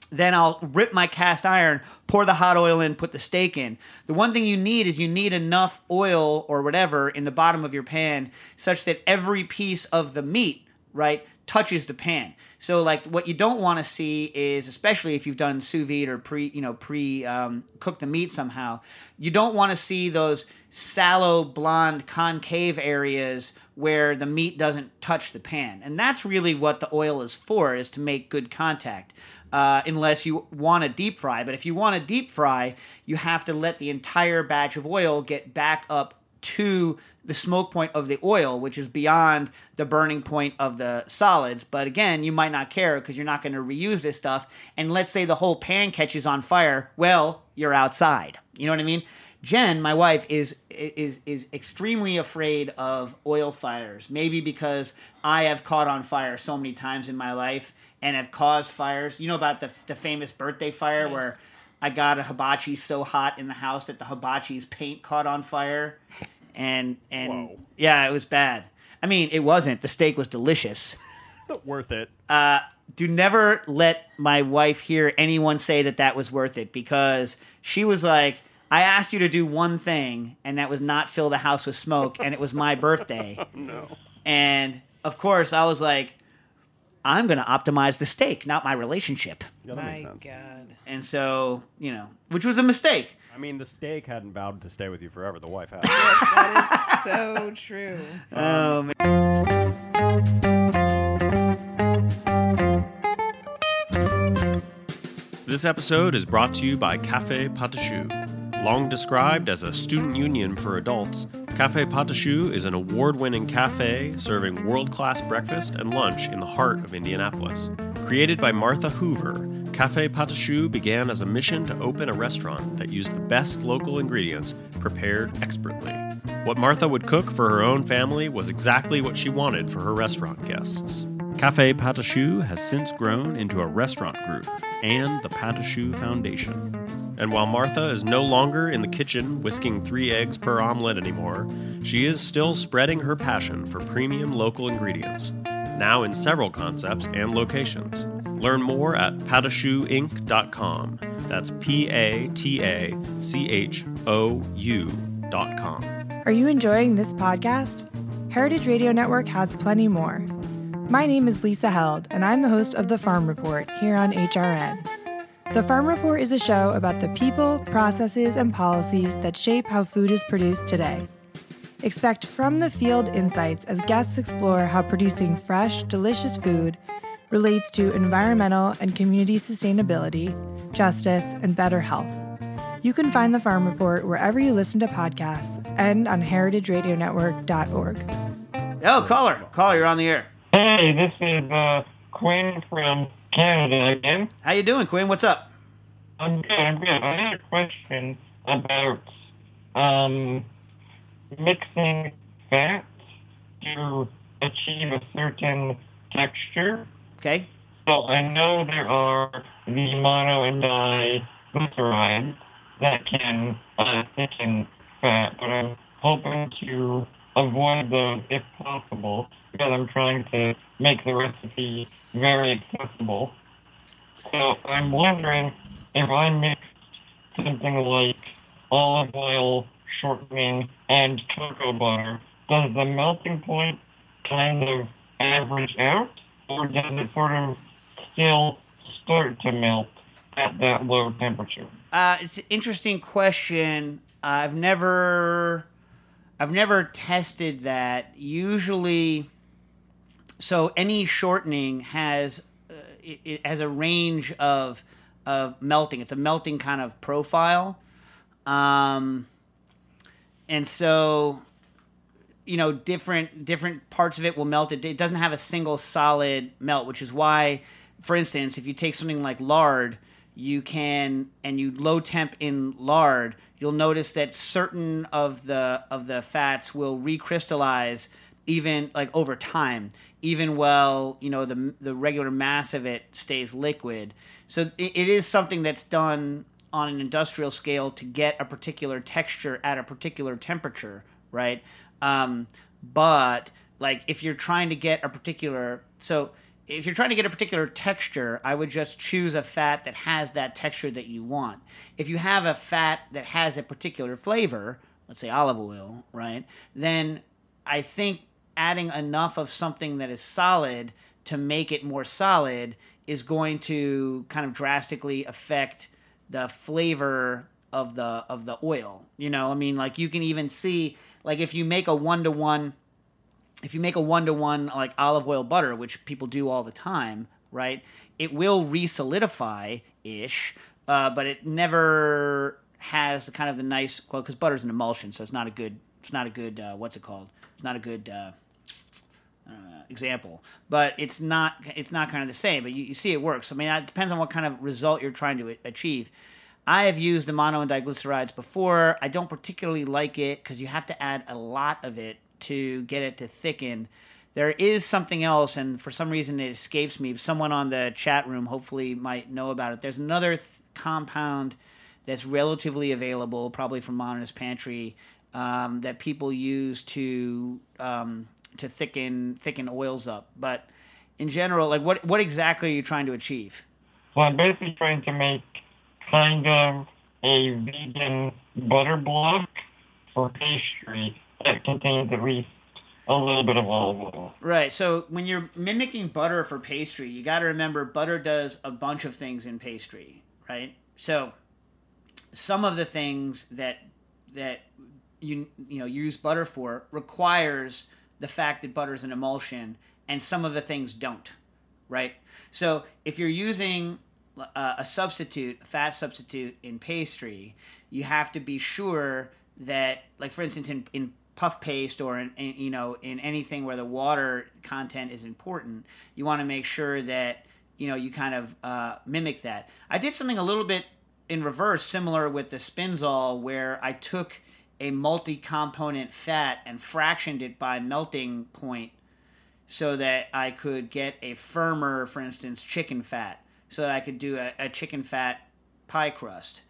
then I'll rip my cast iron, pour the hot oil in, put the steak in. The one thing you need is you need enough oil or whatever in the bottom of your pan such that every piece of the meat, right, touches the pan. So like what you don't want to see is especially if you've done sous vide or pre, you know, pre um, cook the meat somehow, you don't want to see those sallow blonde concave areas where the meat doesn't touch the pan. And that's really what the oil is for is to make good contact uh, unless you want to deep fry. But if you want to deep fry, you have to let the entire batch of oil get back up to the smoke point of the oil, which is beyond the burning point of the solids. But again, you might not care because you're not going to reuse this stuff. And let's say the whole pan catches on fire. Well, you're outside. You know what I mean? Jen, my wife, is is is extremely afraid of oil fires. Maybe because I have caught on fire so many times in my life and have caused fires. You know about the the famous birthday fire where I got a hibachi so hot in the house that the hibachi's paint caught on fire, and and Whoa. yeah, it was bad. I mean, it wasn't. The steak was delicious. Worth it. Uh, do never let my wife hear anyone say that that was worth it because she was like, I asked you to do one thing, and that was not fill the house with smoke, and it was my birthday. No. And of course, I was like, I'm going to optimize the steak, not my relationship. Yeah, that makes My sense. God. And so, you know, which was a mistake. I mean, the steak hadn't vowed to stay with you forever. The wife had. That is so true. Um, This episode is brought to you by Cafe Patachou. Long described as a student union for adults, Cafe Patachou is an award winning cafe serving world class breakfast and lunch in the heart of Indianapolis. Created by Martha Hoover, Cafe Patachou began as a mission to open a restaurant that used the best local ingredients prepared expertly. What Martha would cook for her own family was exactly what she wanted for her restaurant guests. Cafe Patachou has since grown into a restaurant group and the Patachou Foundation. And while Martha is no longer in the kitchen whisking three eggs per omelet anymore, she is still spreading her passion for premium local ingredients, now in several concepts and locations. Learn more at patachouinc.com. That's P A T A C H O U.com. Are you enjoying this podcast? Heritage Radio Network has plenty more. My name is Lisa Held, and I'm the host of The Farm Report here on HRN. The Farm Report is a show about the people, processes, and policies that shape how food is produced today. Expect from the field insights as guests explore how producing fresh, delicious food relates to environmental and community sustainability, justice, and better health. You can find the Farm Report wherever you listen to podcasts and on heritageradionetwork.org. oh, caller. Caller, you're on the air. Hey, this is uh, Quinn from Canada again. How you doing, Quinn? What's up? I'm good. I'm good. I had a question about um, mixing fats to achieve a certain texture. Okay. So I know there are the mono and diglycerides that can uh, thicken fat, but I'm hoping to avoid those if possible because I'm trying to make the recipe very accessible. So I'm wondering if I mixed something like olive oil, shortening, and cocoa butter, does the melting point kind of average out, or does it sort of still start to melt at that low temperature? Uh, it's an interesting question. I've never, I've never tested that. Usually, so any shortening has uh, it, it has a range of of melting. It's a melting kind of profile, um, and so you know different different parts of it will melt. It, it doesn't have a single solid melt, which is why, for instance, if you take something like lard, you can and you low temp in lard, you'll notice that certain of the of the fats will recrystallize even like over time even while you know the the regular mass of it stays liquid. So it, it is something that's done on an industrial scale to get a particular texture at a particular temperature right? Um, but like if you're trying to get a particular so if you're trying to get a particular texture, I would just choose a fat that has that texture that you want. If you have a fat that has a particular flavor, let's say olive oil, right? Then I think adding enough of something that is solid to make it more solid is going to kind of drastically affect the flavor of the of the oil. You know, I mean like you can even see like if you make a one to one if you make a one to one like olive oil butter, which people do all the time, right? It will re-solidify ish, uh, but it never has the kind of the nice well because butter's an emulsion, so it's not a good it's not a good uh, what's it called? It's not a good uh, example, but it's not it's not kind of the same. But you, you see it works. I mean, it depends on what kind of result you're trying to achieve. I have used the mono and diglycerides before. I don't particularly like it because you have to add a lot of it to get it to thicken. There is something else, and for some reason it escapes me. Someone on the chat room hopefully might know about it. There's another th- compound that's relatively available, probably from Modernist Pantry, um, that people use to um, to thicken thicken oils up. But in general, like what what exactly are you trying to achieve? Well, I'm basically trying to make kind of a vegan butter block for pastry that contains at least a little bit of olive oil. Right. So when you're mimicking butter for pastry, you got to remember butter does a bunch of things in pastry, right? So some of the things that that you you know use butter for requires the fact that butter is an emulsion, and some of the things don't, right? So if you're using uh, a substitute, a fat substitute in pastry, you have to be sure that, like for instance, in, in puff paste or in, in you know in anything where the water content is important, you want to make sure that you know you kind of uh, mimic that. I did something a little bit in reverse, similar with the Spinzall, where I took a multi-component fat and fractioned it by melting point so that I could get a firmer, for instance, chicken fat, so that I could do a, a chicken fat pie crust,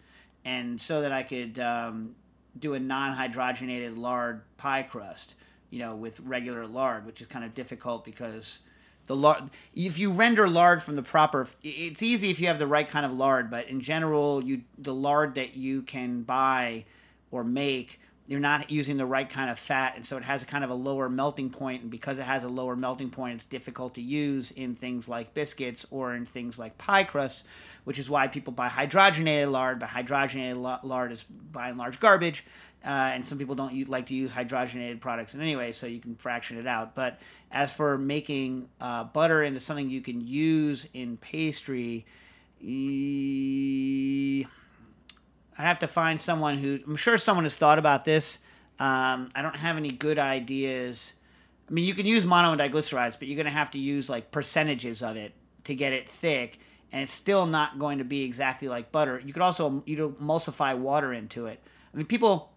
and so that I could um, do a non-hydrogenated lard pie crust, you know, with regular lard, which is kind of difficult because the lard if you render lard from the proper it's easy if you have the right kind of lard but in general you the lard that you can buy or make you're not using the right kind of fat and so it has a kind of a lower melting point and because it has a lower melting point it's difficult to use in things like biscuits or in things like pie crusts which is why people buy hydrogenated lard but hydrogenated lard is by and large garbage uh, and some people don't like to use hydrogenated products in any way so you can fraction it out. But as for making uh, butter into something you can use in pastry e- I have to find someone who I'm sure someone has thought about this. Um, I don't have any good ideas. I mean, you can use mono and diglycerides, but you're going to have to use like percentages of it to get it thick, and it's still not going to be exactly like butter. You could also you know, emulsify water into it. I mean, people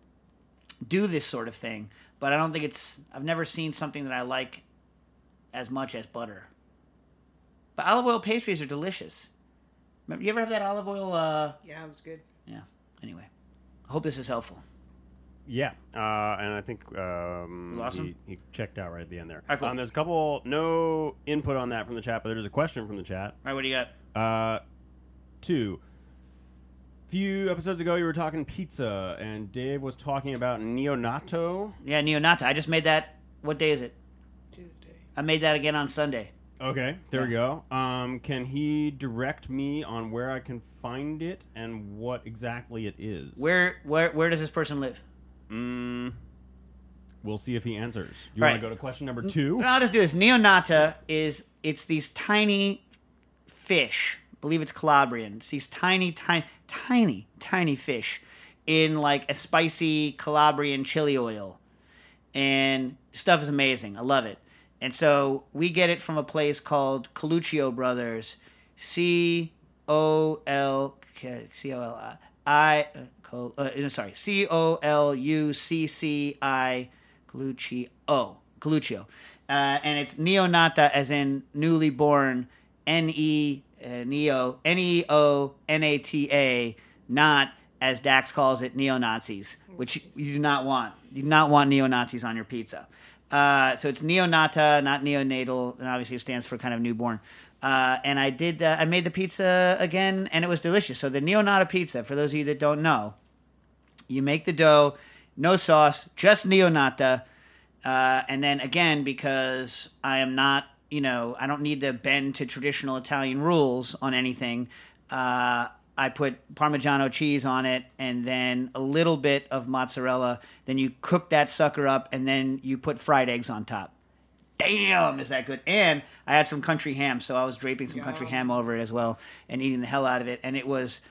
do this sort of thing, but I don't think it's. I've never seen something that I like as much as butter. But olive oil pastries are delicious. Remember, you ever have that olive oil? Uh, Yeah, it was good. yeah. Anyway, I hope this is helpful. Yeah, uh, and I think um, lost he, him? he checked out right at the end there. Alright, cool. um, there's a couple, no input on that from the chat, but there's a question from the chat. All right, what do you got? Uh, two. Few episodes ago, you were talking pizza, and Dave was talking about neonato. Yeah, neonata. I just made that. What day is it? Tuesday. I made that again on Sunday. Okay, there we go. Um, can he direct me on where I can find it and what exactly it is? Where where where does this person live? Mm, we'll see if he answers. You Right. want to go to question number two? No, I'll just do this. Neonata is it's these tiny fish. I believe it's Calabrian. It's these tiny, tiny, tiny, tiny fish in like a spicy Calabrian chili oil, and stuff is amazing. I love it. And so we get it from a place called Coluccio Brothers, C O L C O L I. uh, sorry, C O L U C C I Coluccio. Coluccio. Uh, and it's neonata as in newly born, N E uh, neo N E O N A T A, not as Dax calls it, neo Nazis, which you do not want. You do not want neo Nazis on your pizza. Uh, so it's neonata, not neonatal, and obviously it stands for kind of newborn. Uh, and I did, uh, I made the pizza again, and it was delicious. So the neonata pizza, for those of you that don't know, you make the dough, no sauce, just neonata. Uh, and then again, because I am not, you know, I don't need to bend to traditional Italian rules on anything, uh, I put Parmigiano cheese on it and then a little bit of mozzarella. Then you cook that sucker up and then you put fried eggs on top. Damn, is that good? And I had some country ham, so I was draping some country ham over it as well and eating the hell out of it. And it was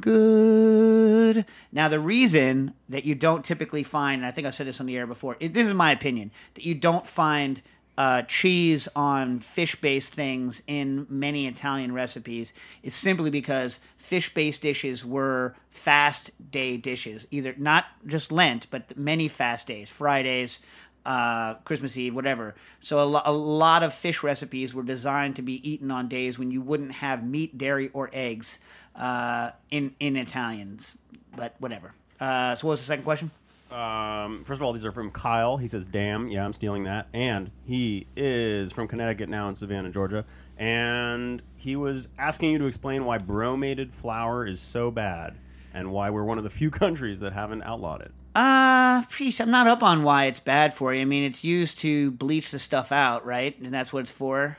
good. Now, the reason that you don't typically find, and I think I said this on the air before, it, this is my opinion, that you don't find uh, cheese on fish based things in many Italian recipes is simply because fish based dishes were fast day dishes. Either not just Lent, but many fast days, Fridays, uh, Christmas Eve, whatever. So a, lo- a lot of fish recipes were designed to be eaten on days when you wouldn't have meat, dairy, or eggs uh, in in Italians. But whatever. Uh, so what was the second question? Um, first of all, these are from Kyle. He says, "Damn, yeah, I'm stealing that." And he is from Connecticut now in Savannah, Georgia. And he was asking you to explain why bromated flour is so bad. and why we're one of the few countries that haven't outlawed it. Uh, geez, I'm not up on why it's bad for you. I mean, it's used to bleach the stuff out, right? And that's what it's for.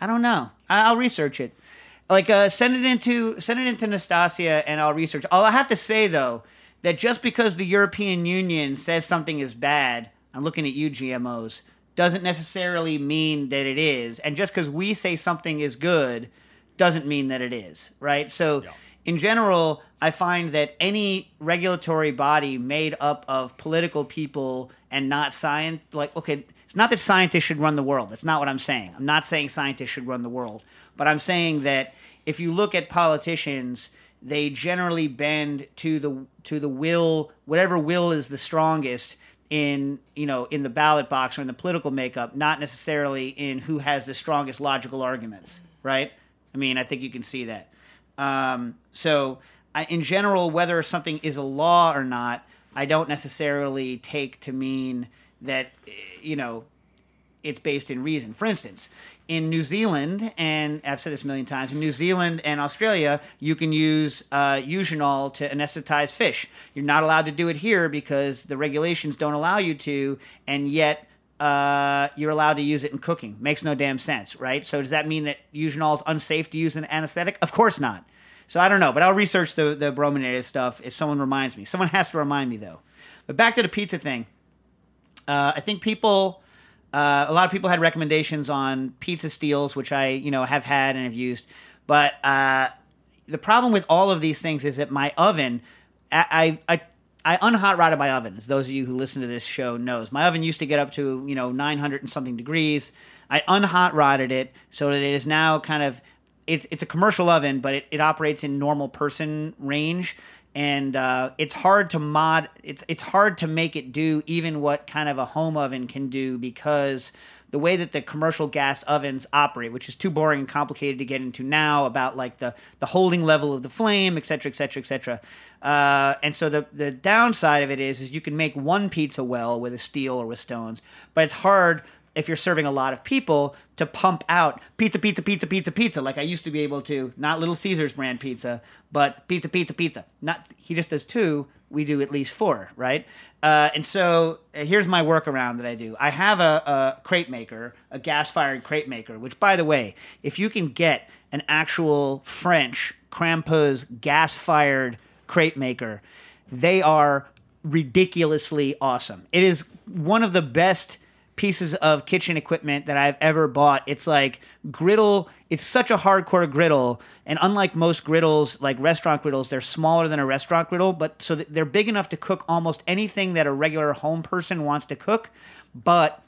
I don't know. I- I'll research it. Like, uh, send it into send it into Nastassia, and I'll research. All I have to say though, that just because the European Union says something is bad, I'm looking at you, GMOs, doesn't necessarily mean that it is. And just because we say something is good, doesn't mean that it is, right? So in general, I find that any regulatory body made up of political people and not science, like, okay, it's not that scientists should run the world. That's not what I'm saying. I'm not saying scientists should run the world. But I'm saying that if you look at politicians, they generally bend to the to the will, whatever will is the strongest in you know in the ballot box or in the political makeup, not necessarily in who has the strongest logical arguments, right? I mean, I think you can see that. Um, so, I, in general, whether something is a law or not, I don't necessarily take to mean that you know it's based in reason. For instance, in New Zealand, and I've said this a million times, in New Zealand and Australia, you can use uh, eugenol to anesthetize fish. You're not allowed to do it here because the regulations don't allow you to, and yet uh, you're allowed to use it in cooking. Makes no damn sense, right? So does that mean that eugenol is unsafe to use in anesthetic? Of course not. So I don't know, but I'll research the the brominated stuff if someone reminds me. Someone has to remind me though. But back to the pizza thing. Uh, I think people, uh, a lot of people had recommendations on pizza steels, which I, you know, have had and have used. But uh, the problem with all of these things is that my oven, I, I, I, I unhot rotted my oven. As those of you who listen to this show knows, my oven used to get up to you know 900 and something degrees. I unhot rotted it so that it is now kind of it's it's a commercial oven, but it, it operates in normal person range, and uh, it's hard to mod. It's it's hard to make it do even what kind of a home oven can do because the way that the commercial gas ovens operate, which is too boring and complicated to get into now, about like the the holding level of the flame, et cetera, et cetera, et cetera. Uh, and so the the downside of it is is you can make one pizza well with a steel or with stones, but it's hard if you're serving a lot of people to pump out pizza, pizza, pizza, pizza, pizza, like I used to be able to, not Little Caesars brand pizza, but pizza, pizza, pizza. Not he just does two, we do at least four, right? Uh, and so uh, here's my workaround that I do. I have a, a maker, a gas-fired crepe maker. Which, by the way, if you can get an actual French Krampouz gas-fired crepe maker, they are ridiculously awesome. It is one of the best pieces of kitchen equipment that I've ever bought. It's like griddle. It's such a hardcore griddle, and unlike most griddles, like restaurant griddles, they're smaller than a restaurant griddle, but so they're big enough to cook almost anything that a regular home person wants to cook, but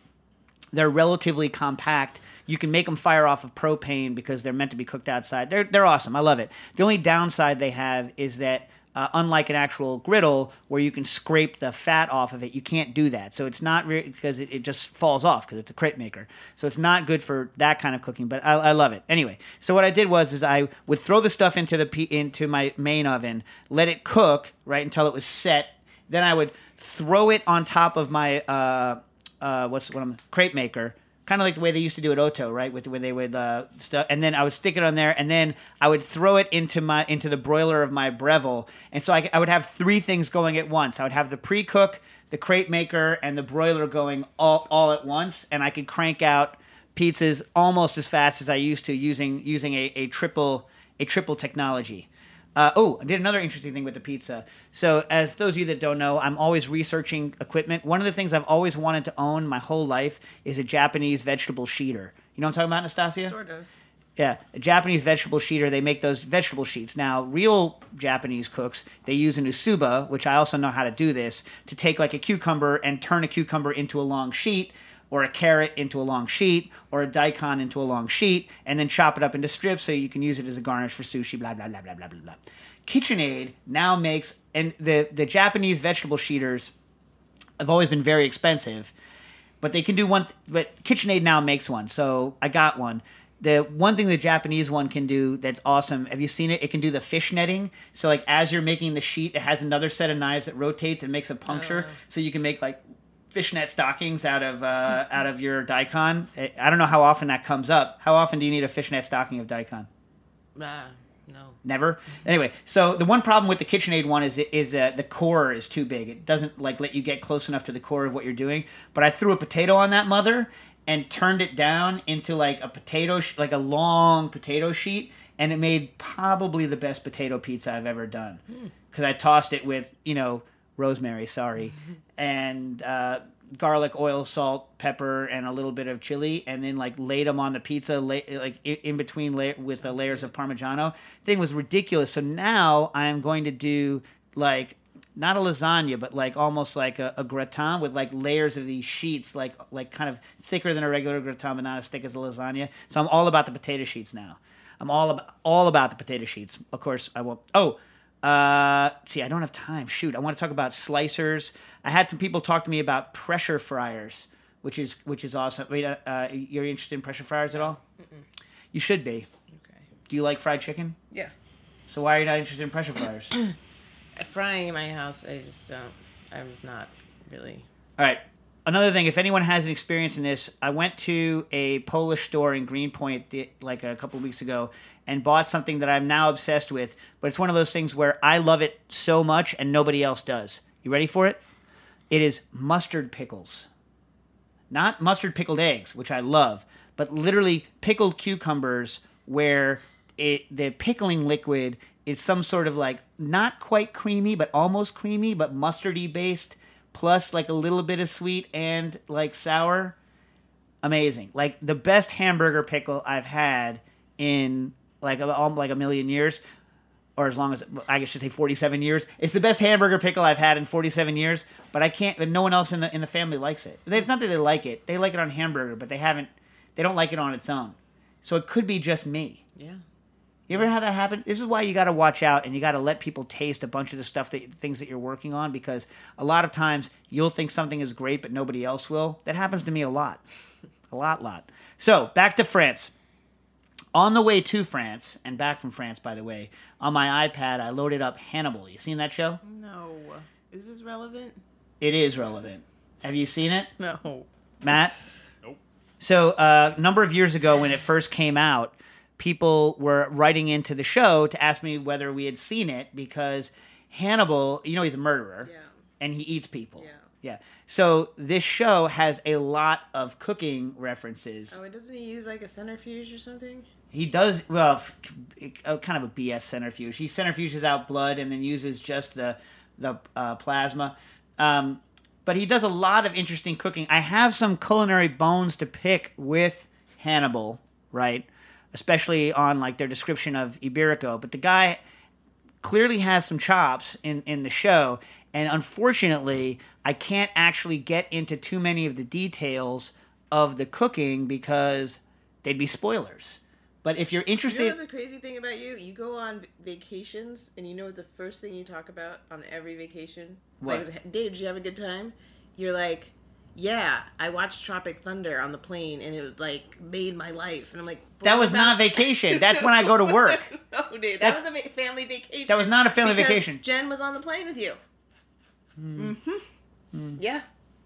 they're relatively compact. You can make them fire off of propane because they're meant to be cooked outside. They're they're awesome. I love it. The only downside they have is that uh, unlike an actual griddle where you can scrape the fat off of it, you can't do that. So it's not re- because it, it just falls off because it's a crepe maker. So it's not good for that kind of cooking. But I, I love it anyway. So what I did was is I would throw the stuff into the into my main oven, let it cook right until it was set. Then I would throw it on top of my uh, uh, what's what I'm crepe maker, kind of like the way they used to do at Otto, right? With where they would uh, stuff, and then I would stick it on there, and then I would throw it into my into the broiler of my Breville, and so I, I would have three things going at once. I would have the pre cook, the crepe maker, and the broiler going all all at once, and I could crank out pizzas almost as fast as I used to using using a, a triple a triple technology. Uh, oh, I did another interesting thing with the pizza. So, as those of you that don't know, I'm always researching equipment. One of the things I've always wanted to own my whole life is a Japanese vegetable sheeter. You know what I'm talking about, Nastassia? Sort of. Yeah, a Japanese vegetable sheeter. They make those vegetable sheets. Now, real Japanese cooks they use an usuba, which I also know how to do this, to take like a cucumber and turn a cucumber into a long sheet, or a carrot into a long sheet, or a daikon into a long sheet, and then chop it up into strips so you can use it as a garnish for sushi. Blah blah blah blah blah blah blah. KitchenAid now makes and the the Japanese vegetable sheeters have always been very expensive, but they can do one. Th- but KitchenAid now makes one, so I got one. The one thing the Japanese one can do that's awesome. Have you seen it? It can do the fish netting. So like as you're making the sheet, it has another set of knives that rotates and makes a puncture, oh. so you can make like fishnet stockings out of uh, out of your daikon. I don't know how often that comes up. How often do you need a fishnet stocking of daikon? Uh, No. Never. Anyway, so the one problem with the KitchenAid one is is uh, the core is too big. It doesn't like let you get close enough to the core of what you're doing. But I threw a potato on that mother and turned it down into like a potato, sh- like a long potato sheet, and it made probably the best potato pizza I've ever done. Because I tossed it with you know rosemary, sorry, and uh, garlic, oil, salt, pepper, and a little bit of chili, and then like laid them on the pizza, la- like in between la- with the layers of Parmigiano. Thing was ridiculous. So now I am going to do like not a lasagna, but like almost like a, a gratin with like layers of these sheets, like like kind of thicker than a regular gratin, but not as thick as a lasagna. So I'm all about the potato sheets now. I'm all about all about the potato sheets. Of course, I won't. Oh, uh, see, I don't have time. Shoot, I want to talk about slicers. I had some people talk to me about pressure fryers, which is which is awesome. Wait, uh, uh, you're interested in pressure fryers at all? You should be. Okay. Do you like fried chicken? Yeah. So why are you not interested in pressure fryers? Frying in my house, I just don't. I'm not really. All right. Another thing, if anyone has an experience in this, I went to a Polish store in Greenpoint like a couple weeks ago and bought something that I'm now obsessed with. But it's one of those things where I love it so much and nobody else does. You ready for it? It is mustard pickles. Not mustard pickled eggs, which I love, but literally pickled cucumbers where it the pickling liquid is some sort of like not quite creamy but almost creamy but mustardy based plus like a little bit of sweet and like sour amazing like the best hamburger pickle i've had in like a, like a million years or as long as I guess should say 47 years. It's the best hamburger pickle I've had in 47 years, but I can't. No one else in the in the family likes it. It's not that they like it; they like it on hamburger, but they haven't. They don't like it on its own. So it could be just me. Yeah. You ever had that happen? This is why you got to watch out and you got to let people taste a bunch of the stuff that things that you're working on because a lot of times you'll think something is great but nobody else will. That happens to me a lot. a lot, lot. So, back to France. On the way to France and back from France, by the way, on my iPad, I loaded up Hannibal. You seen that show? No. Is this relevant? It is relevant. Have you seen it? No. Matt? Nope. So, uh, a number of years ago, when it first came out, people were writing into the show to ask me whether we had seen it because Hannibal, you know, he's a murderer and he eats people. Yeah. Yeah. So, this show has a lot of cooking references. Oh, and doesn't he use like a centrifuge or something? He does well, f- uh, kind of a BS centrifuge. He centrifuges out blood and then uses just the the uh, plasma. Um, but he does a lot of interesting cooking. I have some culinary bones to pick with Hannibal, right? Especially on like their description of Iberico. But the guy clearly has some chops in in the show, and unfortunately, I can't actually get into too many of the details of the cooking because they'd be spoilers. But if you're You know interested, the crazy thing about you? You go on vacations, and you know what the first thing you talk about on every vacation? What? Like, Dave, did you have a good time? You're like, yeah, I watched Tropic Thunder on the plane, and it like made my life. And I'm like, that "What was not vacation. That's when I go to work. no, dude, that That's- was a family vacation. That was not a family vacation. Jen was on the plane with you. Mm-hmm. Yeah.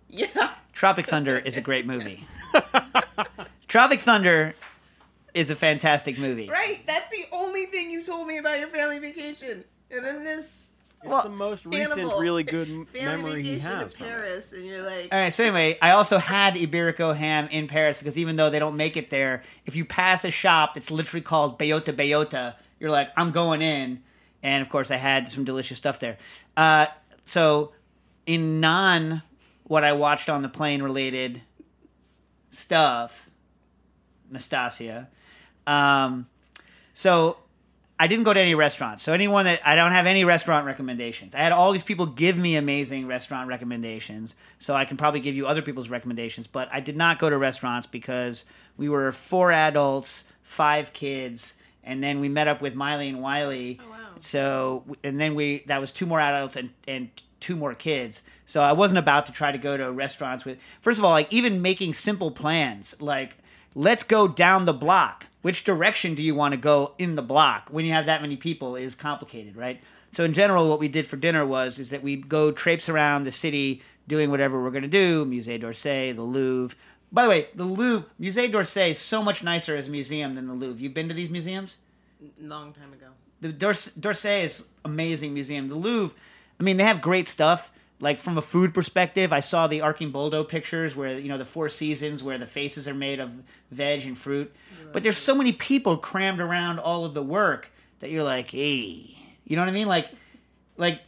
Yeah. Tropic Thunder is a great movie. Tropic Thunder is a fantastic movie. Right. That's the only thing you told me about your family vacation. And then this It's the most recent, Hannibal, really good family memory he vacation has. to from it. Paris, and you're like, All right. So anyway, I also had Iberico ham in Paris because even though they don't make it there, if you pass a shop that's literally called Bellota Bellota, you're like, I'm going in. And of course, I had some delicious stuff there. Uh, so, in non what I watched on the plane related stuff, Nastassia. Um, so I didn't go to any restaurants. So anyone that I don't have any restaurant recommendations. I had all these people give me amazing restaurant recommendations, so I can probably give you other people's recommendations. But I did not go to restaurants because we were four adults, five kids, and then we met up with Miley and Wiley. Oh wow! So and then we that was two more adults and and two more kids. So I wasn't about to try to go to restaurants with. First of all, like even making simple plans, like let's go down the block. Which direction do you want to go in the block when you have that many people is complicated, right? So in general, what we did for dinner was is that we'd go traipse around the city doing whatever we're going to do, Musée d'Orsay, the Louvre. By the way, the Louvre, Musée d'Orsay is so much nicer as a museum than the Louvre. You've been to these museums? long time ago. the d'Orsay is amazing museum. The Louvre, I mean, they have great stuff. Like from a food perspective, I saw the Arcimboldo pictures where you know the Four Seasons, where the faces are made of veg and fruit. But there's so many people crammed around all of the work that you're like, hey, you know what I mean? Like, like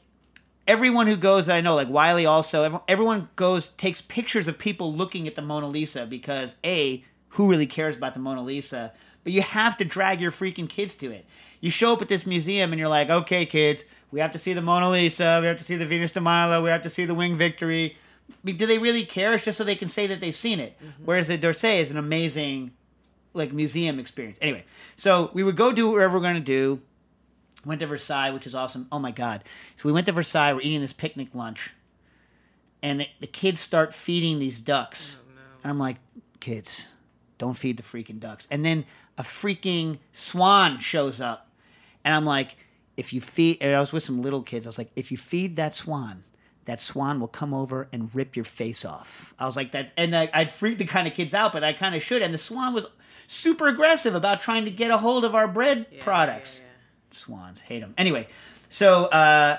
everyone who goes that I know, like Wiley also, everyone goes takes pictures of people looking at the Mona Lisa because a who really cares about the Mona Lisa? But you have to drag your freaking kids to it. You show up at this museum and you're like, okay, kids, we have to see the Mona Lisa, we have to see the Venus de Milo, we have to see the Winged Victory. I mean, do they really care? It's just so they can say that they've seen it. Mm-hmm. Whereas the d'Orsay is an amazing like museum experience. Anyway, so we would go do whatever we're going to do. Went to Versailles, which is awesome. Oh my god! So we went to Versailles. We're eating this picnic lunch, and the, the kids start feeding these ducks. Oh, and I'm like, kids, don't feed the freaking ducks. And then a freaking swan shows up, and I'm like, if you feed, and I was with some little kids. I was like, if you feed that swan, that swan will come over and rip your face off. I was like that, and I, I'd freak the kind of kids out, but I kind of should. And the swan was super aggressive about trying to get a hold of our bread products. Swans hate them. Anyway, so uh,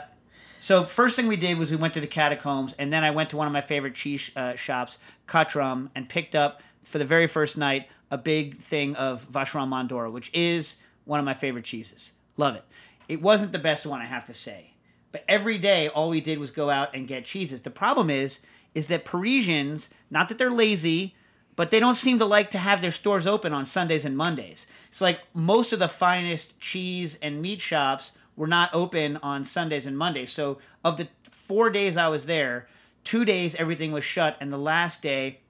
so first thing we did was we went to the catacombs, and then I went to one of my favorite cheese uh, shops, Quatrehomme, and picked up for the very first night a big thing of Vacherin Mont d'Or, which is one of my favorite cheeses. Love it. It wasn't the best one, I have to say. But every day, all we did was go out and get cheeses. The problem is, is that Parisians, not that they're lazy, but they don't seem to like to have their stores open on Sundays and Mondays. It's like most of the finest cheese and meat shops were not open on Sundays and Mondays. So of the four days I was there, two days everything was shut, and the last day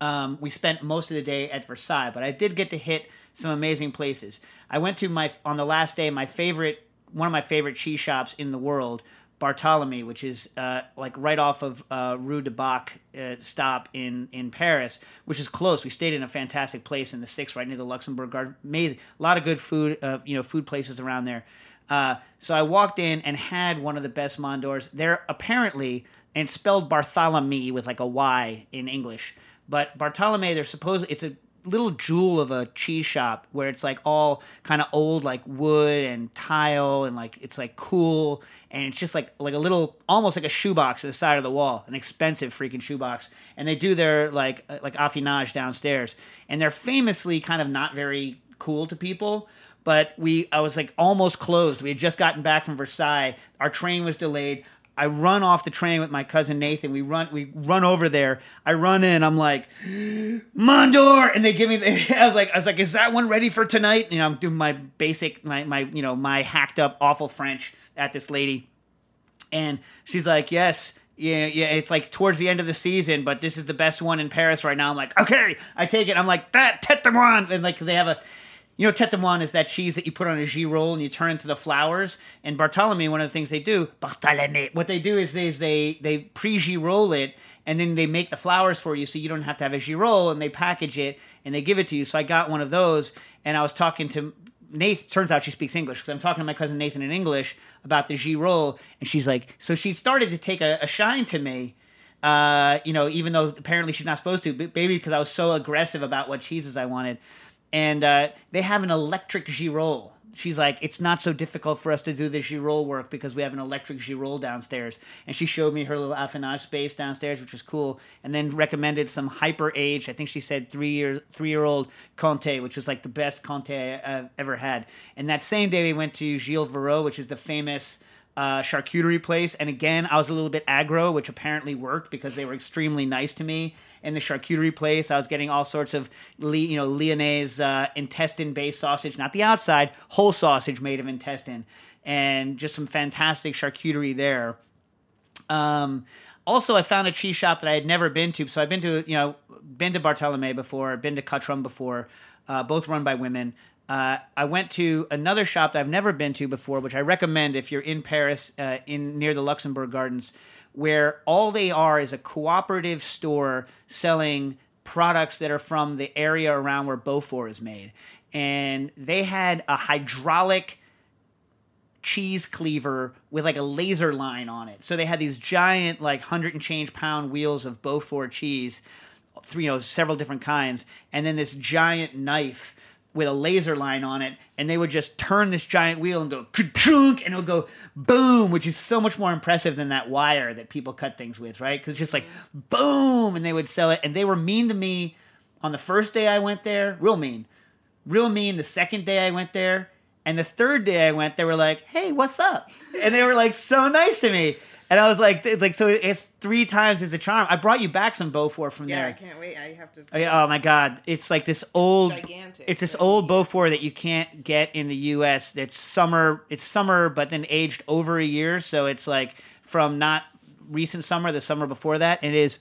um, we spent most of the day at Versailles, but I did get to hit some amazing places. I went to my on the last day my favorite one of my favorite cheese shops in the world, Bartholomew, which is uh, like right off of uh, Rue de Bac uh, stop in in Paris, which is close. We stayed in a fantastic place in the sixth, right near the Luxembourg Garden. Amazing, a lot of good food, uh, you know, food places around there. Uh, so I walked in and had one of the best Mont d'Ors. They're apparently and spelled Bartholomew with like a Y in English. But Barthélémy, they're supposed it's a little jewel of a cheese shop where it's like all kind of old like wood and tile and like it's like cool and it's just like like a little almost like a shoebox at the side of the wall an expensive freaking shoebox and they do their like uh, like affinage downstairs and they're famously kind of not very cool to people but we I was like almost closed. We had just gotten back from Versailles. Our train was delayed. I run off the train with my cousin Nathan. We run we run over there. I run in. I'm like, Mont d'Or, and they give me. I was like, I was like, is that one ready for tonight? You know, I'm doing my basic, my my you know my hacked up awful French at this lady, and she's like, yes. Yeah, yeah, it's like towards the end of the season, but this is the best one in Paris right now. I'm like, okay, I take it. I'm like, that tete de moine. And like, they have a, you know, tete is that cheese that you put on a girolle and you turn into the flowers. And Barthélémy, one of the things they do, Barthélémy, what they do is they is they they pre-girolle it and then they make the flowers for you, so you don't have to have a girolle And they package it and they give it to you. So I got one of those, and I was talking to Nate Turns out she speaks English because I'm talking to my cousin Nathan in English about the girolle, and she's like, so she started to take a, a shine to me uh, you know, even though apparently she's not supposed to, but maybe because I was so aggressive about what cheeses I wanted. And uh, they have an electric girolle. She's like, it's not so difficult for us to do the girolle work because we have an electric girolle downstairs. And she showed me her little affinage space downstairs, which was cool. And then recommended some hyper age. I think she said three year three year old Conte, which was like the best Conte I've ever had. And that same day we went to Gilles Verot, which is the famous uh, charcuterie place. And again, I was a little bit aggro, which apparently worked because they were extremely nice to me. In the charcuterie place, I was getting all sorts of, you know, Lyonnaise uh, intestine-based sausage, not the outside, whole sausage made of intestine, and just some fantastic charcuterie there. Um, also, I found a cheese shop that I had never been to. So I've been to, you know, been to Barthélémy before, been to Quatrehomme before, uh, both run by women. Uh, I went to another shop that I've never been to before, which I recommend if you're in Paris, uh, in near the Luxembourg Gardens, where all they are is a cooperative store selling products that are from the area around where Beaufort is made, and they had a hydraulic cheese cleaver with like a laser line on it. So they had these giant, like hundred and change pound wheels of Beaufort cheese, three, you know, several different kinds, and then this giant knife with a laser line on it, and they would just turn this giant wheel and go ka-chunk, and it would go boom, which is so much more impressive than that wire that people cut things with, right? Because it's just like boom, and they would sell it, and they were mean to me on the first day I went there, real mean, real mean. The second day I went there, and the third day I went, they were like, "Hey, what's up?" And they were like so nice to me. And I was like, like so it's three times as a charm. I brought you back some Beaufort from there. Yeah, I can't wait. I have to. Oh, yeah, oh my god, it's like this old Gigantic. It's this old Beaufort that you can't get in the US. It's summer, it's summer but then aged over a year, so it's like from not recent summer, the summer before that. And it is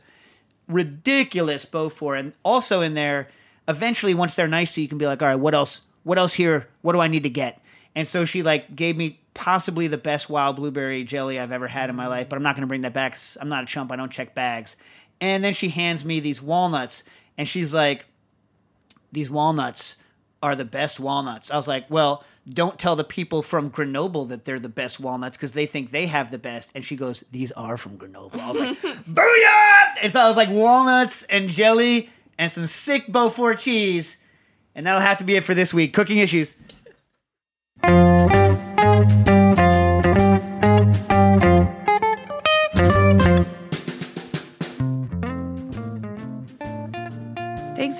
ridiculous Beaufort. And also in there, eventually once they're nice to you, you can be like, all right, what else? What else here? What do I need to get? And so she like gave me possibly the best wild blueberry jelly I've ever had in my life, but I'm not going to bring that back. I'm not a chump. I don't check bags. And then she hands me these walnuts, and she's like, "These walnuts are the best walnuts." I was like, "Well." Don't tell the people from Grenoble that they're the best walnuts because they think they have the best. And she goes, "These are from Grenoble." I was like, "Booyah!" And so I was like, walnuts and jelly and some sick Beaufort cheese, and that'll have to be it for this week. Cooking issues. Thanks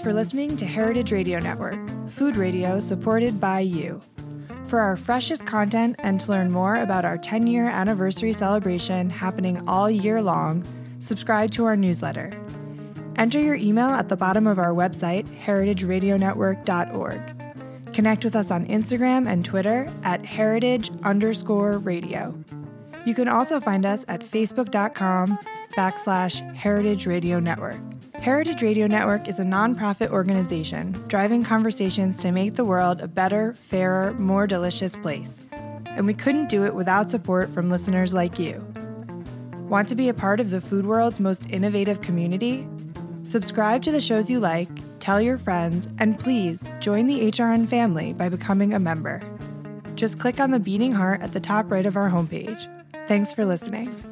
for listening to Heritage Radio Network, food radio supported by you. For our freshest content and to learn more about our 10 year anniversary celebration happening all year long, subscribe to our newsletter. Enter your email at the bottom of our website, heritageradionetwork.org. Connect with us on Instagram and Twitter at heritage underscore radio. You can also find us at facebook.com backslash heritage radio network. Heritage Radio Network is a nonprofit organization driving conversations to make the world a better, fairer, more delicious place. And we couldn't do it without support from listeners like you. Want to be a part of the food world's most innovative community? Subscribe to the shows you like, tell your friends, and please join the HRN family by becoming a member. Just click on the beating heart at the top right of our homepage. Thanks for listening.